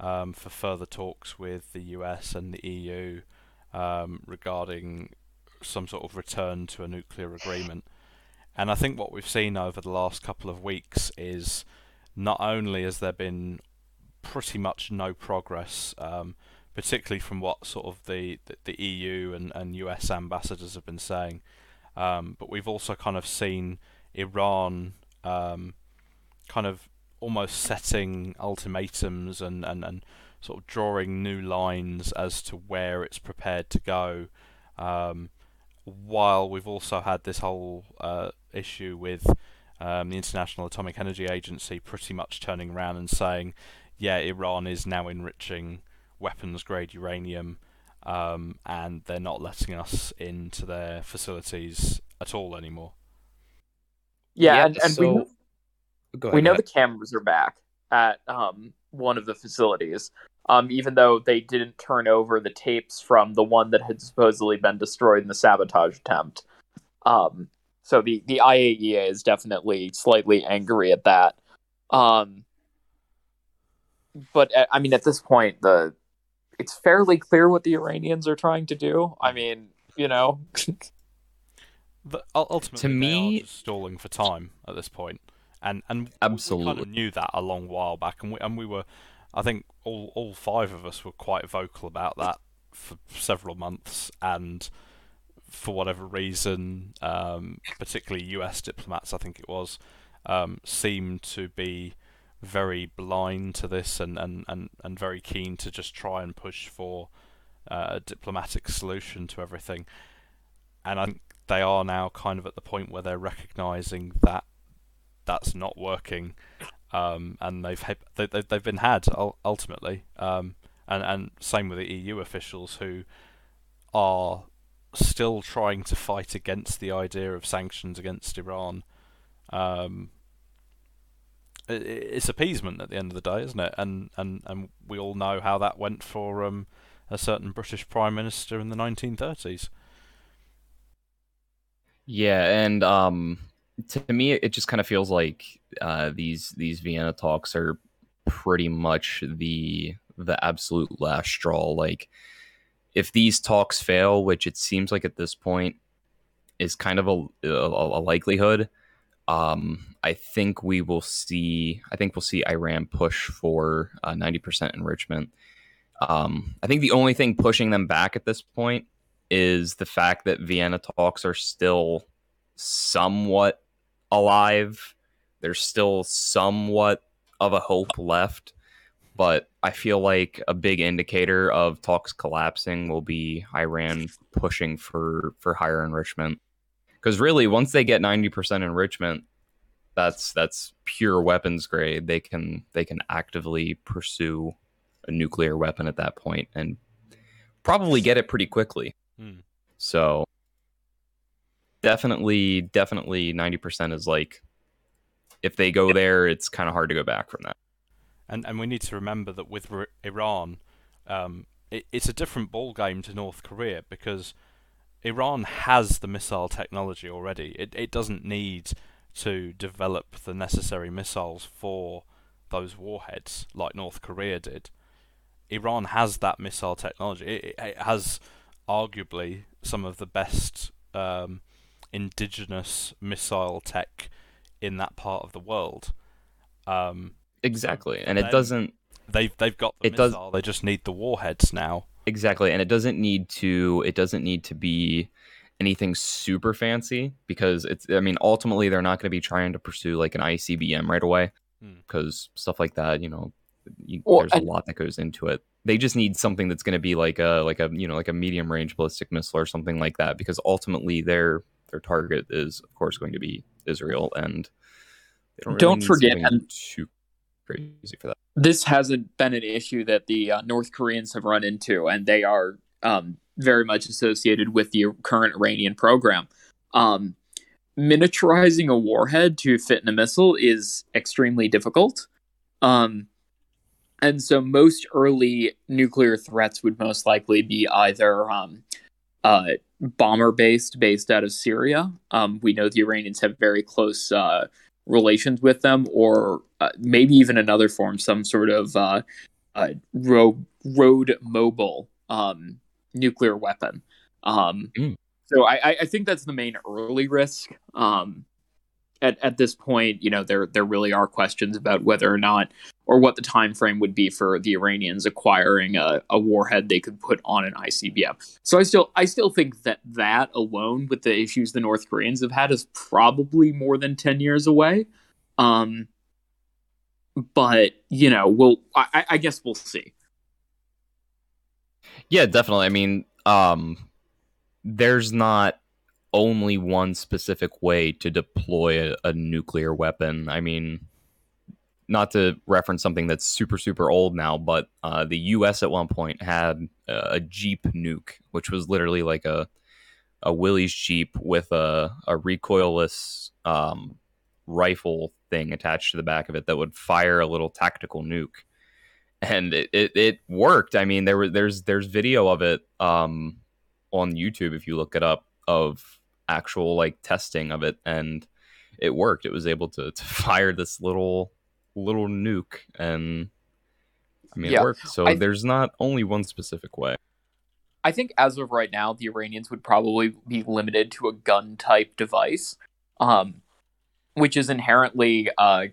um, for further talks with the US and the EU um, regarding some sort of return to a nuclear agreement. And I think what we've seen over the last couple of weeks is not only has there been pretty much no progress um, particularly from what sort of the, the, the EU and, and US ambassadors have been saying. Um, but we've also kind of seen Iran um, kind of almost setting ultimatums and, and, and sort of drawing new lines as to where it's prepared to go. Um, while we've also had this whole uh, issue with um, the International Atomic Energy Agency pretty much turning around and saying, yeah, Iran is now enriching weapons grade uranium um, and they're not letting us into their facilities at all anymore. Yeah, Yeah, and, and so- we, know- Go we know the cameras are back at um, one of the facilities, um, even though they didn't turn over the tapes from the one that had supposedly been destroyed in the sabotage attempt. Um, so the, the IAEA is definitely slightly angry at that. Um, but uh, I mean, at this point, the it's fairly clear what the Iranians are trying to do. I mean, you know, But ul- ultimately, To they me- are just stalling for time at this point, and and we- we kind Absolutely. of knew that a long while back, and we and we were, I think all all five of us were quite vocal about that for several months, and for whatever reason, um, particularly U.S. diplomats, I think it was, um, seemed to be very blind to this and, and, and, and very keen to just try and push for uh, a diplomatic solution to everything. And I think they are now kind of at the point where they're recognizing that that's not working, um, and they've they, they, they've been had ultimately, um, and and same with the EU officials who are still trying to fight against the idea of sanctions against Iran. Um, it's appeasement at the end of the day, isn't it? And and and we all know how that went for um, a certain British prime minister in the 1930s. Yeah, and um, to me, it just kind of feels like uh, these these Vienna talks are pretty much the the absolute last straw. Like, if these talks fail, which it seems like at this point is kind of a a, a likelihood, um, I think we will see. I think we'll see Iran push for uh, ninety percent enrichment. Um, I think the only thing pushing them back at this point is the fact that Vienna talks are still somewhat alive. There's still somewhat of a hope left, but I feel like a big indicator of talks collapsing will be Iran pushing for for higher enrichment. Because really, once they get 90% enrichment, that's that's pure weapons grade. They can they can actively pursue a nuclear weapon at that point and probably get it pretty quickly. Hmm. So definitely, definitely, ninety percent is like if they go there, it's kind of hard to go back from that. And and we need to remember that with R- Iran, um, it, it's a different ball game to North Korea because Iran has the missile technology already. It it doesn't need to develop the necessary missiles for those warheads like North Korea did. Iran has that missile technology. It, it, has arguably some of the best um, indigenous missile tech in that part of the world. Um, Exactly, and it doesn't they've they've got the It does- missile. They just need the warheads now. Exactly, and it doesn't need to. It doesn't need to be anything super fancy because it's. I mean, ultimately, they're not going to be trying to pursue like an ICBM right away Hmm. because stuff like that, you know, you, Well, there's and- a lot that goes into it. They just need something that's going to be like a like a you know like a medium range ballistic missile or something like that because ultimately their their target is of course going to be Israel and they don't, really Don't forget, something and- too crazy for that. This hasn't been an issue that the uh, North Koreans have run into, and they are um, very much associated with the current Iranian program. Um, miniaturizing a warhead to fit in a missile is extremely difficult. Um, and so most early nuclear threats would most likely be either um, uh, bomber based, based out of Syria. Um, we know the Iranians have very close uh, relations with them, or uh, maybe even another form, some sort of uh, uh, road road mobile um, nuclear weapon. Um, Mm. So I, I- I think that's the main early risk. Um, at, at this point, you know, there there really are questions about whether or not or what the time frame would be for the Iranians acquiring a, a warhead they could put on an ICBM. So I still I still think that that alone, with the issues the North Koreans have had, is probably more than ten years away. Um, but you know, we'll I, I guess we'll see. Yeah, definitely. I mean, um, there's not only one specific way to deploy a, a, nuclear weapon. I mean, not to reference something that's super super old now, but uh, the U.S. at one point had a Jeep nuke, which was literally like a a Willys Jeep with a a recoilless um, rifle thing attached to the back of it that would fire a little tactical nuke and it, it, it, worked. I mean, there was there's there's video of it um, on YouTube if you look it up of actual like testing of it, and it worked. It was able to, to fire this little little nuke, and I mean, yeah. it worked. So th- there's not only one specific way. I think as of right now, the Iranians would probably be limited to a gun type device, um, which is inherently uh,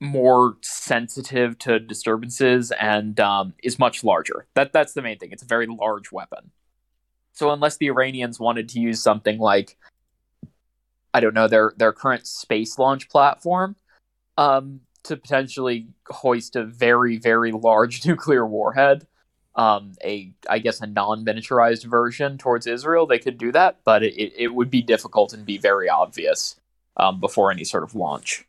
more sensitive to disturbances and um, is much larger. That that's the main thing. It's a very large weapon. So unless the Iranians wanted to use something like I don't know their their current space launch platform um, to potentially hoist a very very large nuclear warhead, um, a I guess a non miniaturized version towards Israel, they could do that, but it, it would be difficult and be very obvious um, before any sort of launch.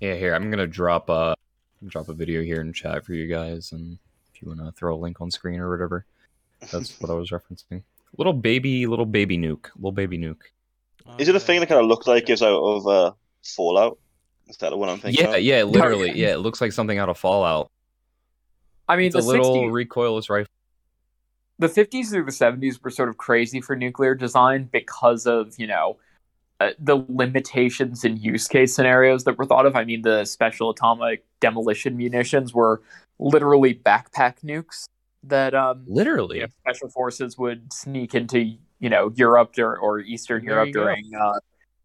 Yeah, here I'm gonna drop a drop a video here in chat for you guys, and if you wanna throw a link on screen or whatever, that's what I was referencing. Little baby, little baby nuke, little baby nuke. Is it a thing that kind of looked like is out of uh, Fallout? Is that the one I'm thinking? Yeah, of? yeah, literally, yeah. It looks like something out of Fallout. I mean, it's a little 60... recoilless rifle. The 50s through the 70s were sort of crazy for nuclear design because of you know the limitations and use case scenarios that were thought of. I mean, the special atomic demolition munitions were literally backpack nukes that um, literally you know, special forces would sneak into you know Europe or, or Eastern there Europe during uh,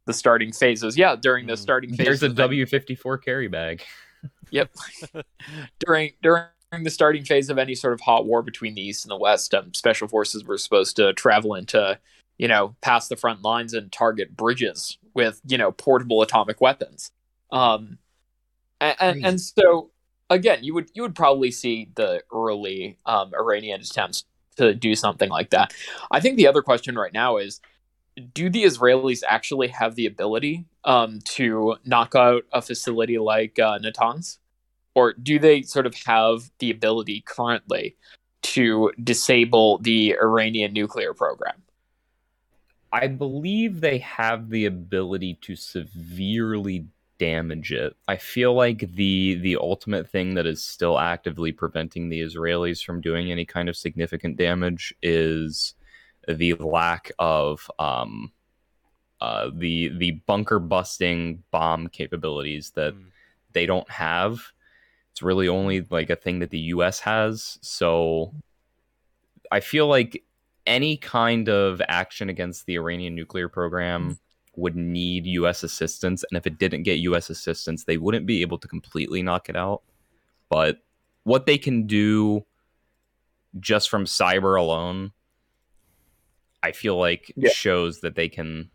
the starting phases. Yeah, during the hmm. starting phases. There's a W fifty four carry bag. yep. during during the starting phase of any sort of hot war between the East and the West, um, special forces were supposed to travel into you know, past the front lines and target bridges with, you know, portable atomic weapons. Um, and, and, and so again, you would you would probably see the early um, Iranian attempts to do something like that. I think the other question right now is, do the Israelis actually have the ability um, to knock out a facility like uh, Natanz, or do they sort of have the ability currently to disable the Iranian nuclear program? I believe they have the ability to severely damage it. I feel like the the ultimate thing that is still actively preventing the Israelis from doing any kind of significant damage is the lack of um, uh, the the bunker busting bomb capabilities that mm. they don't have. It's really only like a thing that the U.S. has. So I feel like any kind of action against the Iranian nuclear program would need U.S. assistance, and if it didn't get U.S. assistance, they wouldn't be able to completely knock it out. But what they can do just from cyber alone, I feel like yeah. shows that they can.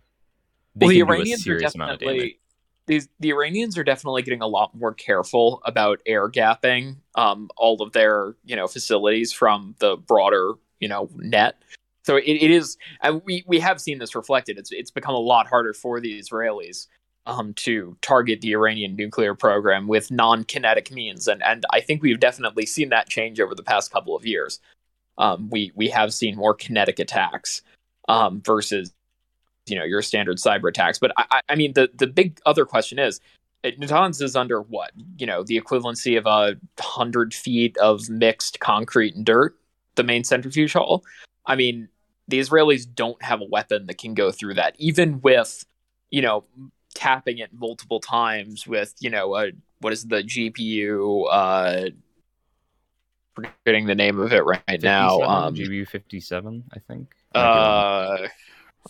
They well, can the Iranians are definitely these the Iranians are definitely getting a lot more careful about air gapping um, all of their you know facilities from the broader you know net so it, it is, and we, we have seen this reflected. It's it's become a lot harder for the Israelis um, to target the Iranian nuclear program with non-kinetic means, and and I think we've definitely seen that change over the past couple of years. Um, we we have seen more kinetic attacks um, versus you know your standard cyber attacks. But I, I mean the the big other question is. Natanz is under what you know the equivalency of a hundred feet of mixed concrete and dirt, the main centrifuge hall. I mean, the Israelis don't have a weapon that can go through that, even with, you know, tapping it multiple times with, you know, a, what is the GBU? Uh, forgetting the name of it right now. Um, GBU fifty seven, I think. Uh,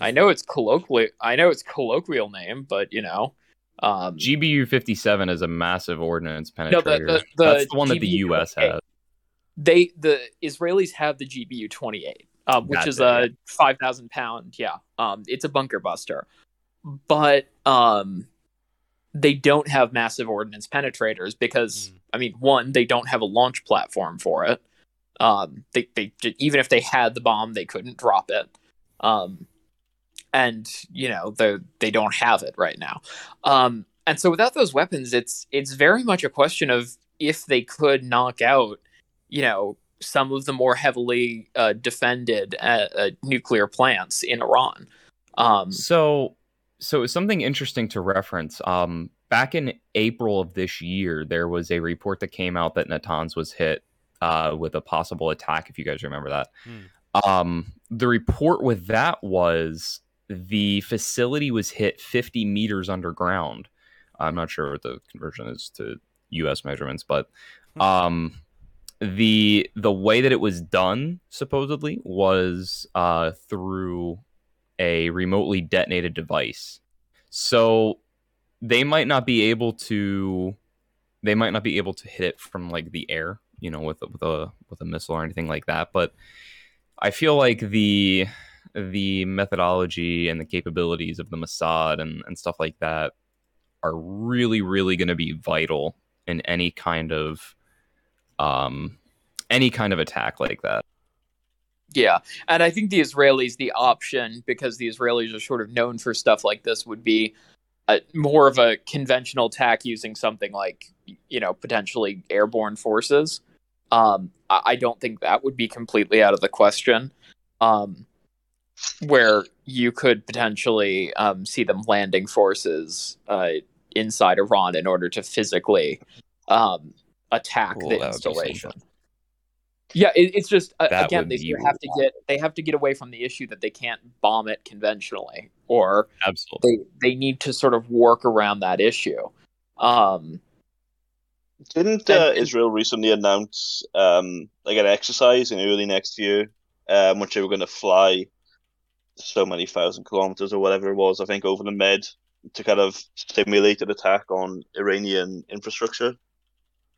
I know it's colloquial. I know it's colloquial name, but you know, um, GBU 57 is a massive ordnance no, penetrator. the, the, the That's the one that the US has. They the Israelis have the GBU twenty eight, um, which That's is a five thousand pound. Yeah, um, it's a bunker buster, but um, they don't have massive ordnance penetrators because Mm. I mean, one, they don't have a launch platform for it. Um, they they even if they had the bomb, they couldn't drop it. Um, and you know they they don't have it right now. Um, and so without those weapons, it's it's very much a question of if they could knock out, you know, some of the more heavily uh, defended uh, uh, nuclear plants in Iran. Um, So, so something interesting to reference. Um, back in April of this year, there was a report that came out that Natanz was hit uh, with a possible attack. If you guys remember that, Hmm. um, the report with that was the facility was hit 50 meters underground. I'm not sure what the conversion is to U.S. measurements, but um, the the way that it was done supposedly was uh, through a remotely detonated device. So they might not be able to they might not be able to hit it from like the air, you know, with with a with a missile or anything like that, but I feel like the the methodology and the capabilities of the Mossad and, and stuff like that are really, really going to be vital in any kind of um any kind of attack like that. Yeah, and I think the Israelis, the option, because the Israelis are sort of known for stuff like this, would be a, more of a conventional attack using something like, you know, potentially airborne forces. Um, I, I don't think that would be completely out of the question. Um, where you could potentially um, see them landing forces uh, inside Iran in order to physically um, attack Cool, the that would be some installation. Yeah, it, it's just uh, again they be sort of have to get they have to get away from the issue that they can't bomb it conventionally, or Absolutely. they they need to sort of work around that issue. Um, Didn't And- uh, and- Israel recently announce um, like an exercise in early next year, um, which they were going to fly so many thousand kilometers or whatever it was, I think, over the Med to kind of stimulate an attack on Iranian infrastructure.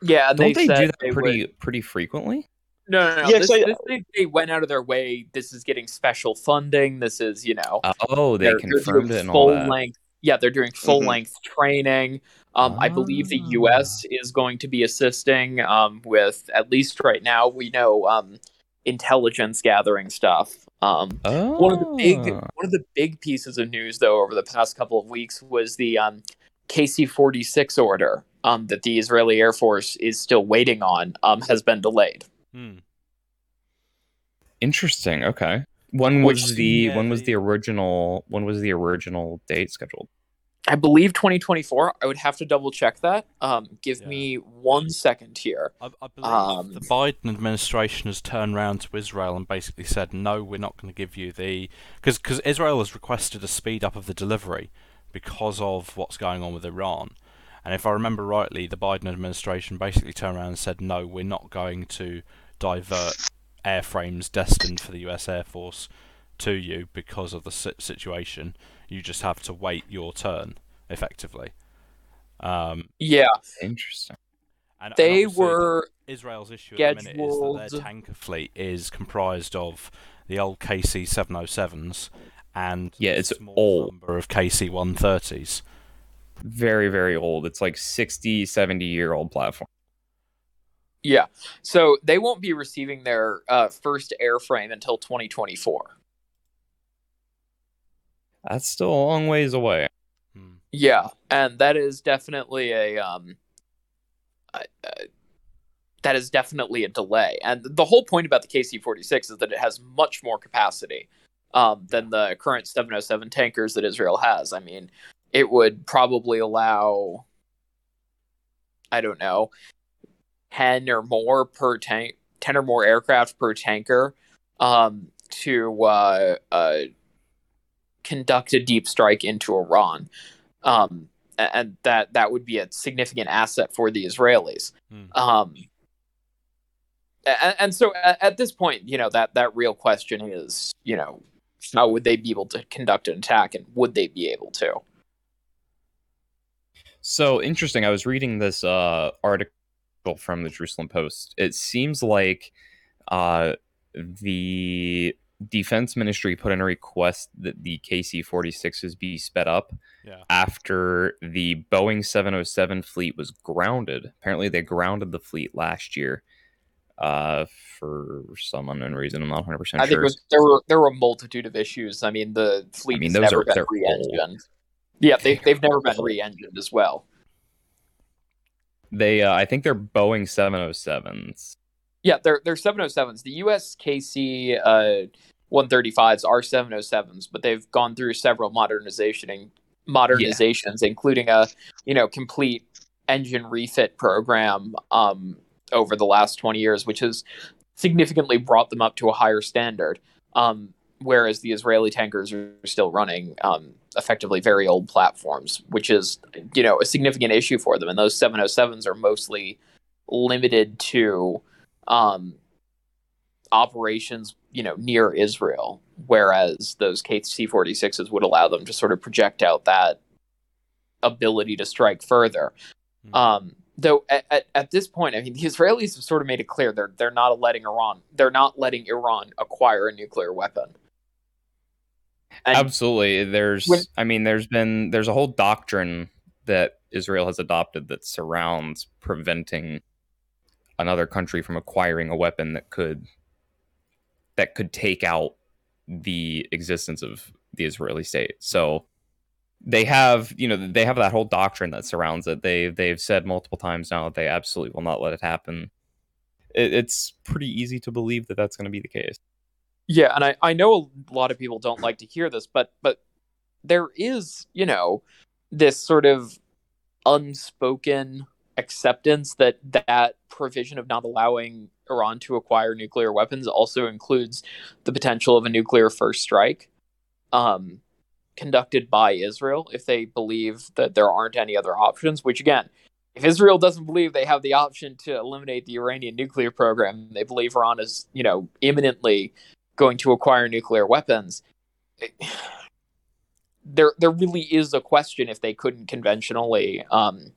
Yeah, Don't they, said do that they pretty would- pretty frequently? no, no, no. Yeah, this, 'cause I- this they, they went out of their way. This is getting special funding. This is you know Oh, they they're- they're confirmed doing it and all full that. length. Yeah, they're doing full Mhm. length training. Um, I believe the Ah. U.S. is going to be assisting um, with at least right now. We know um, intelligence gathering stuff. Um, Oh, one of the big one of the big pieces of news though over the past couple of weeks was the um, KC-46 order um, that the Israeli Air Force is still waiting on um, has been delayed. Hmm. interesting. Okay, when Which- was the Yeah, when was the original when was the original date scheduled? I believe 2024. I would have to double check that. Um, give Yeah. me one second here. I, I believe Um, the Biden administration has turned around to Israel and basically said, no, we're not going to give you the. Because Israel has requested a speed up of the delivery because of what's going on with Iran. And if I remember rightly, the Biden administration basically turned around and said, no, we're not going to divert airframes destined for the US Air Force to you because of the situation. You just have to wait your turn, effectively. Um, Yeah, Interesting. and, and they obviously- were. Israel's issue at the minute is that their tanker fleet is comprised of the old KC 707s and Yeah, it's a small old. number of KC 130s. Very very old. It's like 60, 70 year old platform. Yeah, so they won't be receiving their uh, first airframe until 2024. That's still a long ways away. Hmm. Yeah, and that is definitely a um, uh, uh, that is definitely a delay. And the whole point about the KC-46 is that it has much more capacity um, than the current 707 tankers that Israel has. I mean, it would probably allow, I don't know, ten or more per tank, ten or more aircraft per tanker um, to uh, uh, conduct a deep strike into Iran um, and that that would be a significant asset for the Israelis. Hmm. Um, and, and so at, at this point, you know that that real question is, you know, how would they be able to conduct an attack, and would they be able to? So interesting. I was reading this uh, article from the Jerusalem Post. It seems like uh, the defense ministry put in a request that the KC 46s be sped up Yeah. after the Boeing 707 fleet was grounded. Apparently, they grounded the fleet last year uh, for some unknown reason. I'm not 100% sure. I think it was, there were there were a multitude of issues. I mean, the fleet I mean, those never are- been they're re-engined. Yeah, they they've never been re-engined as well. They, uh, I think they're Boeing 707s. Yeah, they're they're 707s. The USKC uh 135s are 707s, but they've gone through several modernization modernizations, including a you know complete engine refit program um over the last 20 years, which has significantly brought them up to a higher standard. Um, whereas the Israeli tankers are still running um, effectively very old platforms, which is you know a significant issue for them. And those 707s are mostly limited to um, operations, you know, near Israel, whereas those KC-46s would allow them to sort of project out that ability to strike further. Hmm. Um, though at, at, at this point, I mean, the Israelis have sort of made it clear they're they're not letting Iran they're not letting Iran acquire a nuclear weapon. And Absolutely. There's When- I mean there's been there's a whole doctrine that Israel has adopted that surrounds preventing another country from acquiring a weapon that could that could take out the existence of the Israeli state. So they have, you know, they have that whole doctrine that surrounds it. They they've said multiple times now that they absolutely will not let it happen. It, it's pretty easy to believe that that's going to be the case. Yeah, and I, I know a lot of people don't like to hear this, but but there is, you know, this sort of unspoken acceptance that that provision of not allowing Iran to acquire nuclear weapons also includes the potential of a nuclear first strike um, conducted by Israel if they believe that there aren't any other options, which again, if Israel doesn't believe they have the option to eliminate the Iranian nuclear program, they believe Iran is, you know, imminently going to acquire nuclear weapons. There, there really is a question if they couldn't conventionally um,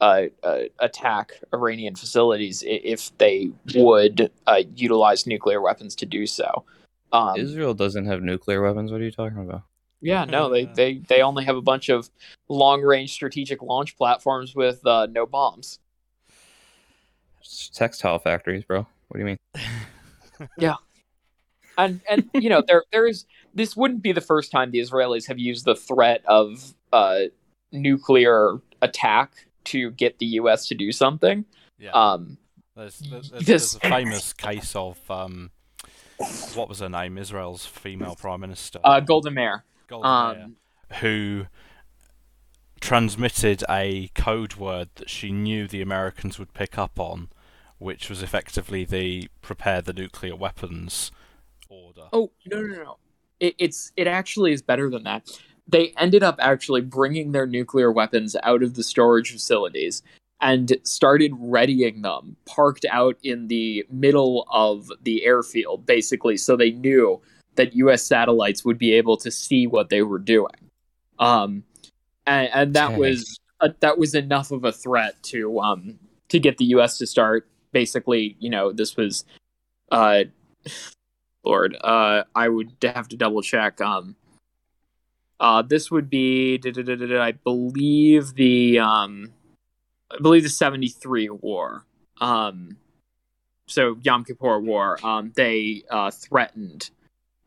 uh, uh, attack Iranian facilities if they would uh, utilize nuclear weapons to do so. Um, Israel doesn't have nuclear weapons. What are you talking about? yeah, no, they, they, they only have a bunch of long range strategic launch platforms with uh, no bombs. It's textile factories, bro. What do you mean? and and you know there there is this wouldn't be the first time the Israelis have used the threat of uh, nuclear attack to get the U.S. to do something. Yeah. Um, There's, there's, this- there's a famous case of um, what was her name? Israel's female prime minister, uh, Golda Meir. Golda Meir, Um, who transmitted a code word that she knew the Americans would pick up on, which was effectively the prepare the nuclear weapons order. oh no no no! It, it's it actually is better than that. They ended up actually bringing their nuclear weapons out of the storage facilities and started readying them, parked out in the middle of the airfield, basically, so they knew that U.S. satellites would be able to see what they were doing. Um, and, and that Dang. was uh, that was enough of a threat to um to get the U.S. to start. Basically, you know, this was, uh, Lord, uh, I would have to double check. Um, uh, this would be, I believe the um, I believe the '73 war. Um, so Yom Kippur War. Um, they uh, threatened,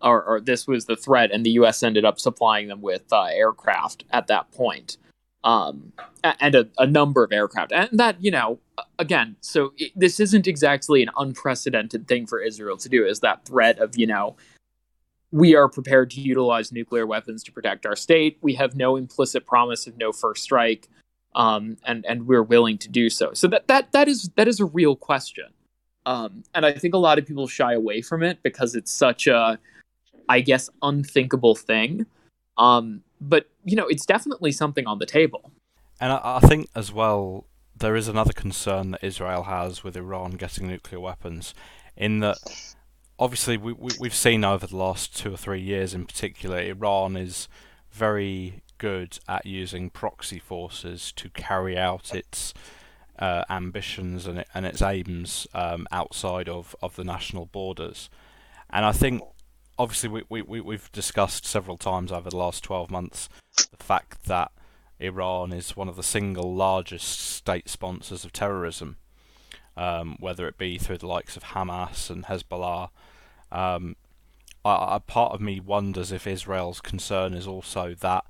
or, or this was the threat, and the U.S. ended up supplying them with uh, aircraft at that point, um, and a, a number of aircraft, and that you know, again, so it, this isn't exactly an unprecedented thing for Israel to do. Is that threat of you know, we are prepared to utilize nuclear weapons to protect our state. We have no implicit promise of no first strike, um, and and we're willing to do so. So that that that is that is a real question. Um, and I think a lot of people shy away from it because it's such a, I guess, unthinkable thing. Um, but you know, it's definitely something on the table. And I, I think as well, there is another concern that Israel has with Iran getting nuclear weapons, in that obviously we, we we've seen over the last two or three years in particular, Iran is very good at using proxy forces to carry out its uh, ambitions and, and its aims um, outside of, of the national borders. And I think, obviously, we, we, we, we've discussed several times over the last 12 months the fact that Iran is one of the single largest state sponsors of terrorism, um, whether it be through the likes of Hamas and Hezbollah. Um, I, I, part of me wonders if Israel's concern is also that,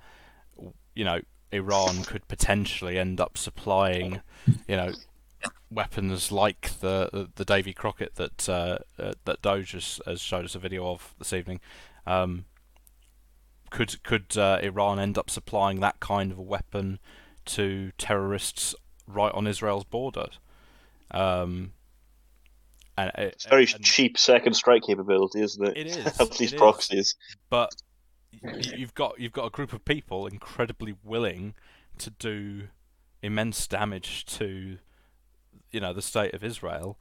you know, Iran could potentially end up supplying, you know, weapons like the the, the Davy Crockett that uh, uh, that Doge has, has, showed us a video of this evening. Um, could could uh, Iran end up supplying that kind of a weapon to terrorists right on Israel's border? Um, and it, it's very and, cheap second strike capability, isn't it? It is. These proxies, but you've got you've got a group of people incredibly willing to do immense damage to you know the state of Israel,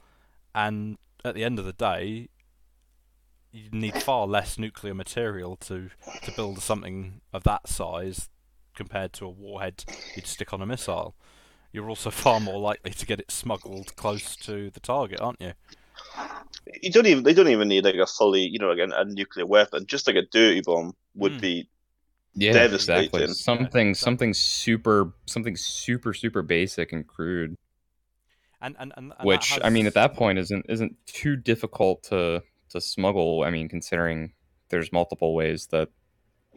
and at the end of the day, you need far less nuclear material to to build something of that size compared to a warhead you'd stick on a missile. You're also far more likely to get it smuggled close to the target, aren't you? You don't even they don't even need like a fully you know like a, a nuclear weapon. Just like a dirty bomb would mm. be yeah, devastating. Exactly. Something yeah. something super something super super basic and crude. And and, and, and which has... I mean at that point isn't isn't too difficult to to smuggle. I mean considering there's multiple ways that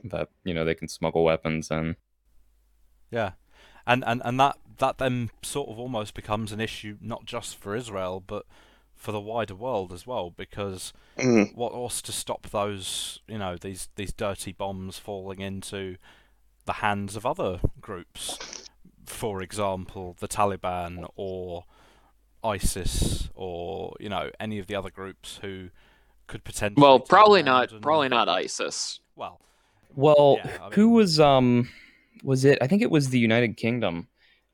that you know they can smuggle weapons and yeah and and and that that then sort of almost becomes an issue not just for Israel but for the wider world as well because mm. what was to stop those you know these these dirty bombs falling into the hands of other groups for example the Taliban or ISIS or you know any of the other groups who could potentially well probably not and... probably not ISIS well well yeah, I mean... who was um was it I think it was the United Kingdom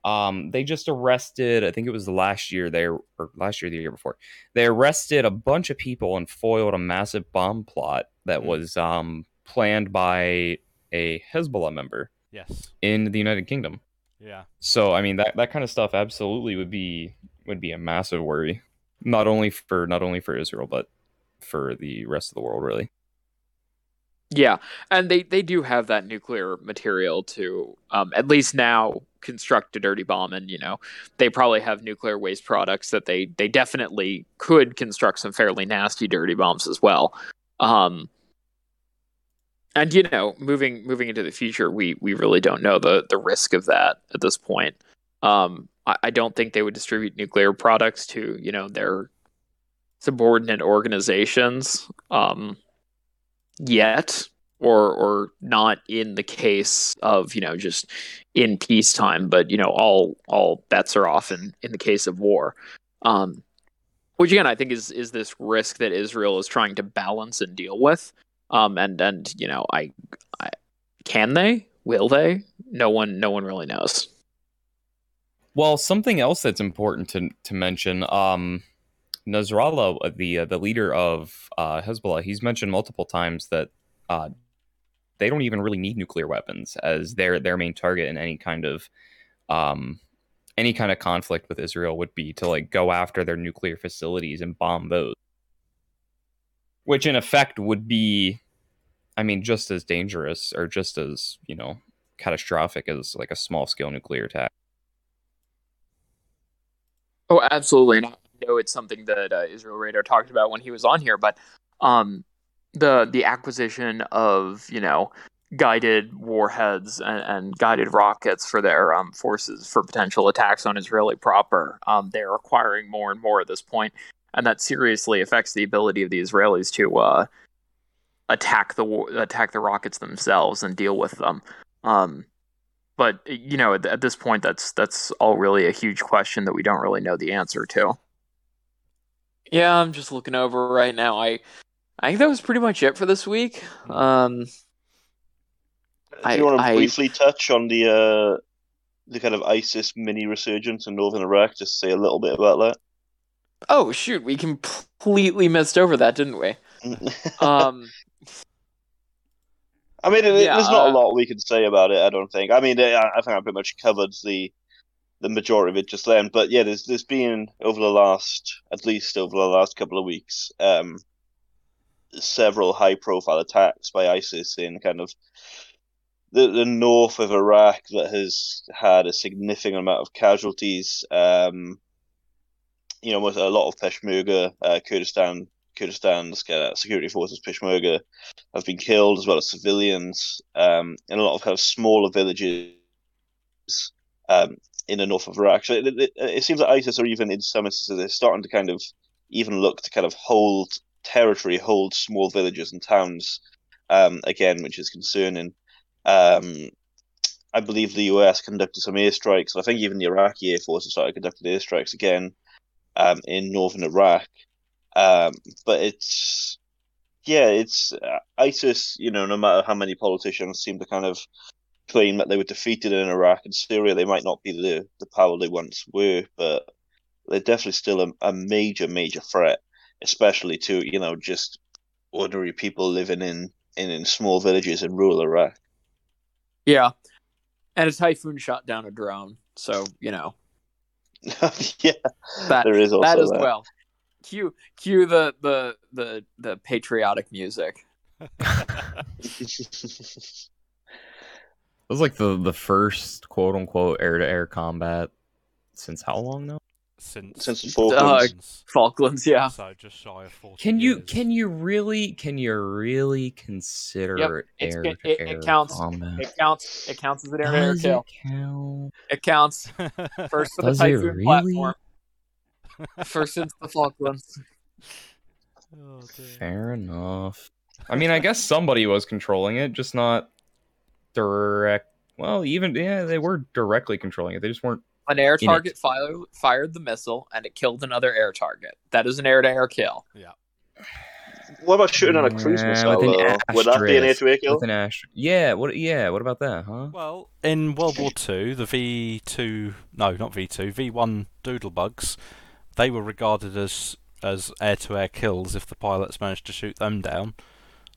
um, they just arrested, I think it was the last year they or last year, the year before, they arrested a bunch of people and foiled a massive bomb plot that mm. was um, planned by a Hezbollah member. Yes. In the United Kingdom. Yeah. So I mean that that kind of stuff absolutely would be would be a massive worry, not only for not only for Israel but for the rest of the world, really. Yeah, and they they do have that nuclear material to um, at least now construct a dirty bomb, and you know they probably have nuclear waste products that they they definitely could construct some fairly nasty dirty bombs as well. Um, and you know, moving moving into the future, we we really don't know the the risk of that at this point. Um, I, don't think they would distribute nuclear products to you know their subordinate organizations. Um, yet or or not in the case of you know just in peacetime but you know all all bets are off in in the case of war. Um which again i think is is this risk that israel is trying to balance and deal with. Um and and you know i, I can they? Will they? No one no one really knows well something else that's important to to mention um Nasrallah, uh, the uh, the leader of uh, Hezbollah, he's mentioned multiple times that uh, they don't even really need nuclear weapons as their their main target in any kind of um, any kind of conflict with Israel would be to like go after their nuclear facilities and bomb those, which in effect would be, I mean, just as dangerous or just as you know catastrophic as like a small scale nuclear attack. Oh, absolutely. not know it's something that uh, Israel Radar talked about when he was on here, but um, the the acquisition of you know guided warheads and, and guided rockets for their um, forces for potential attacks on Israeli proper, um, they're acquiring more and more at this point, and that seriously affects the ability of the Israelis to uh, attack the attack the rockets themselves and deal with them. Um, but you know, at, at this point, that's that's all really a huge question that we don't really know the answer to. Yeah, I'm just looking over right now. I I think that was pretty much it for this week. Um, Do you want to briefly touch on the uh, the kind of ISIS mini resurgence in northern Iraq? Just say a little bit about that. Oh shoot, we completely missed over that, didn't we? Um, I mean, it, Yeah, there's not uh, a lot we can say about it. I don't think. I mean, I, I think I pretty much covered the the majority of it just then. But yeah, there's there's been over the last, at least over the last couple of weeks, um, several high profile attacks by ISIS in kind of the the north of Iraq that has had a significant amount of casualties. Um, you know, with a lot of Peshmerga, uh, Kurdistan, Kurdistan's security forces, Peshmerga, have been killed as well as civilians um, in a lot of kind of smaller villages um, in the north of Iraq. So it, it, it seems that ISIS are even in some instances they're starting to kind of even look to kind of hold territory, hold small villages and towns um, again, which is concerning. Um, I believe the US conducted some airstrikes. I think even the Iraqi Air Force has started conducting airstrikes again um, in northern Iraq. Um, but it's yeah, it's uh, ISIS. You know, no matter how many politicians seem to kind of claim that they were defeated in Iraq and Syria, they might not be the the power they once were, but they're definitely still a, a major, major threat, especially to you know just ordinary people living in in, in small villages in rural Iraq. yeah, and a typhoon shot down a drone, so you know yeah, that there is also that as that. well. Cue cue the the the the patriotic music. It was like the the first quote unquote air to air combat since how long now? Since Since the Falklands. Uh, Falklands, yeah. So just shy of 40 Can you years. can you really can you really consider Yep, it it's- air it- to it- it counts. combat? It counts. It counts as an air to air kill. it count? It counts. First for the Does it typhoon really? platform. First since the Falklands. Oh. Fair enough. I mean, I guess somebody was controlling it, just not direct. Well, even yeah, they were directly controlling it. They just weren't. An air target fire, fired the missile and it killed another air target. That is an air to air kill. Yeah. What about shooting on a cruise Yeah, missile? with an though? Would that be an air to air kill? With an asterisk. Yeah. What? Yeah. What about that? Huh? Well, in World War Two, the V two no, not V two, V one Doodlebugs, they were regarded as as air to air kills if the pilots managed to shoot them down.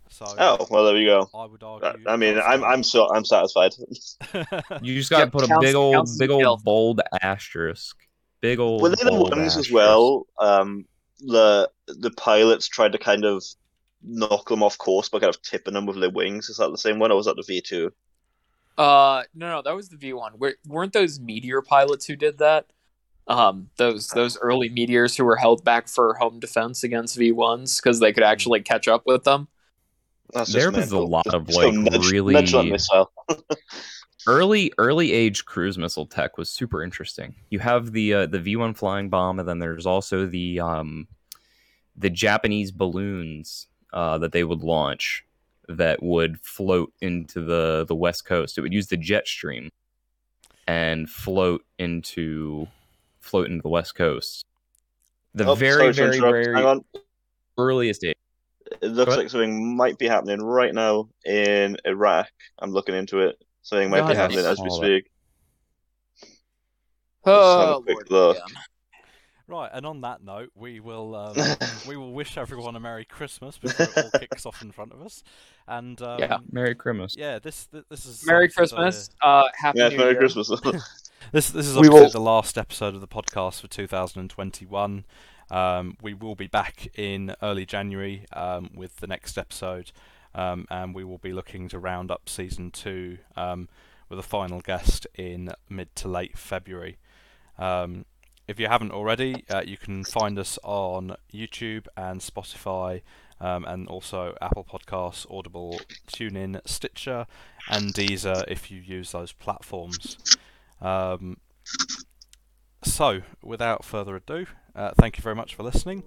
So Oh well, there we go. I would argue. I mean, I'm I'm so I'm satisfied. You just got to Yep, put a big old, counts as big kill. old bold asterisk. Big old. Were they the bold ones as well? Um, the the pilots tried to kind of knock them off course by kind of tipping them with their wings. Is that the same one, or was that the V two? Uh, no, no, that was the V one. Weren't those meteor pilots who did that? Um, those those early meteors who were held back for home defense against V ones because they could actually catch up with them. There was a lot of, just go like, nudge, really- nudge that missile. early early age cruise missile tech was super interesting. You have the uh, the V one flying bomb, and then there's also the um, the Japanese balloons uh, that they would launch that would float into the the west coast. It would use the jet stream and float into float into the west coast. The Oh, very sorry very very earliest day. It looks like something might be happening right now in Iraq. I'm looking into it. Something might be happening as we speak. Let's have a Oh, quick Lord, look. Right, and on that note, we will um, we will wish everyone a Merry Christmas before it all kicks off in front of us. And um, Yeah. Merry Christmas. yeah, this th- this is Merry something that, uh, Christmas. Uh, happy Yeah, New Merry Year. Christmas. This this is obviously will- the last episode of the podcast for 2021. Um, we will be back in early January um, with the next episode, um, and we will be looking to round up season two um, with a final guest in mid to late February. Um, if you haven't already, uh, you can find us on YouTube and Spotify, um, and also Apple Podcasts, Audible, TuneIn, Stitcher, and Deezer if you use those platforms. Um, so, without further ado, uh, thank you very much for listening.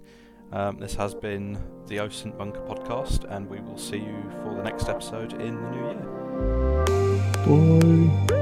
Um, this has been the OSINT Bunker podcast, and we will see you for the next episode in the new year. Bye.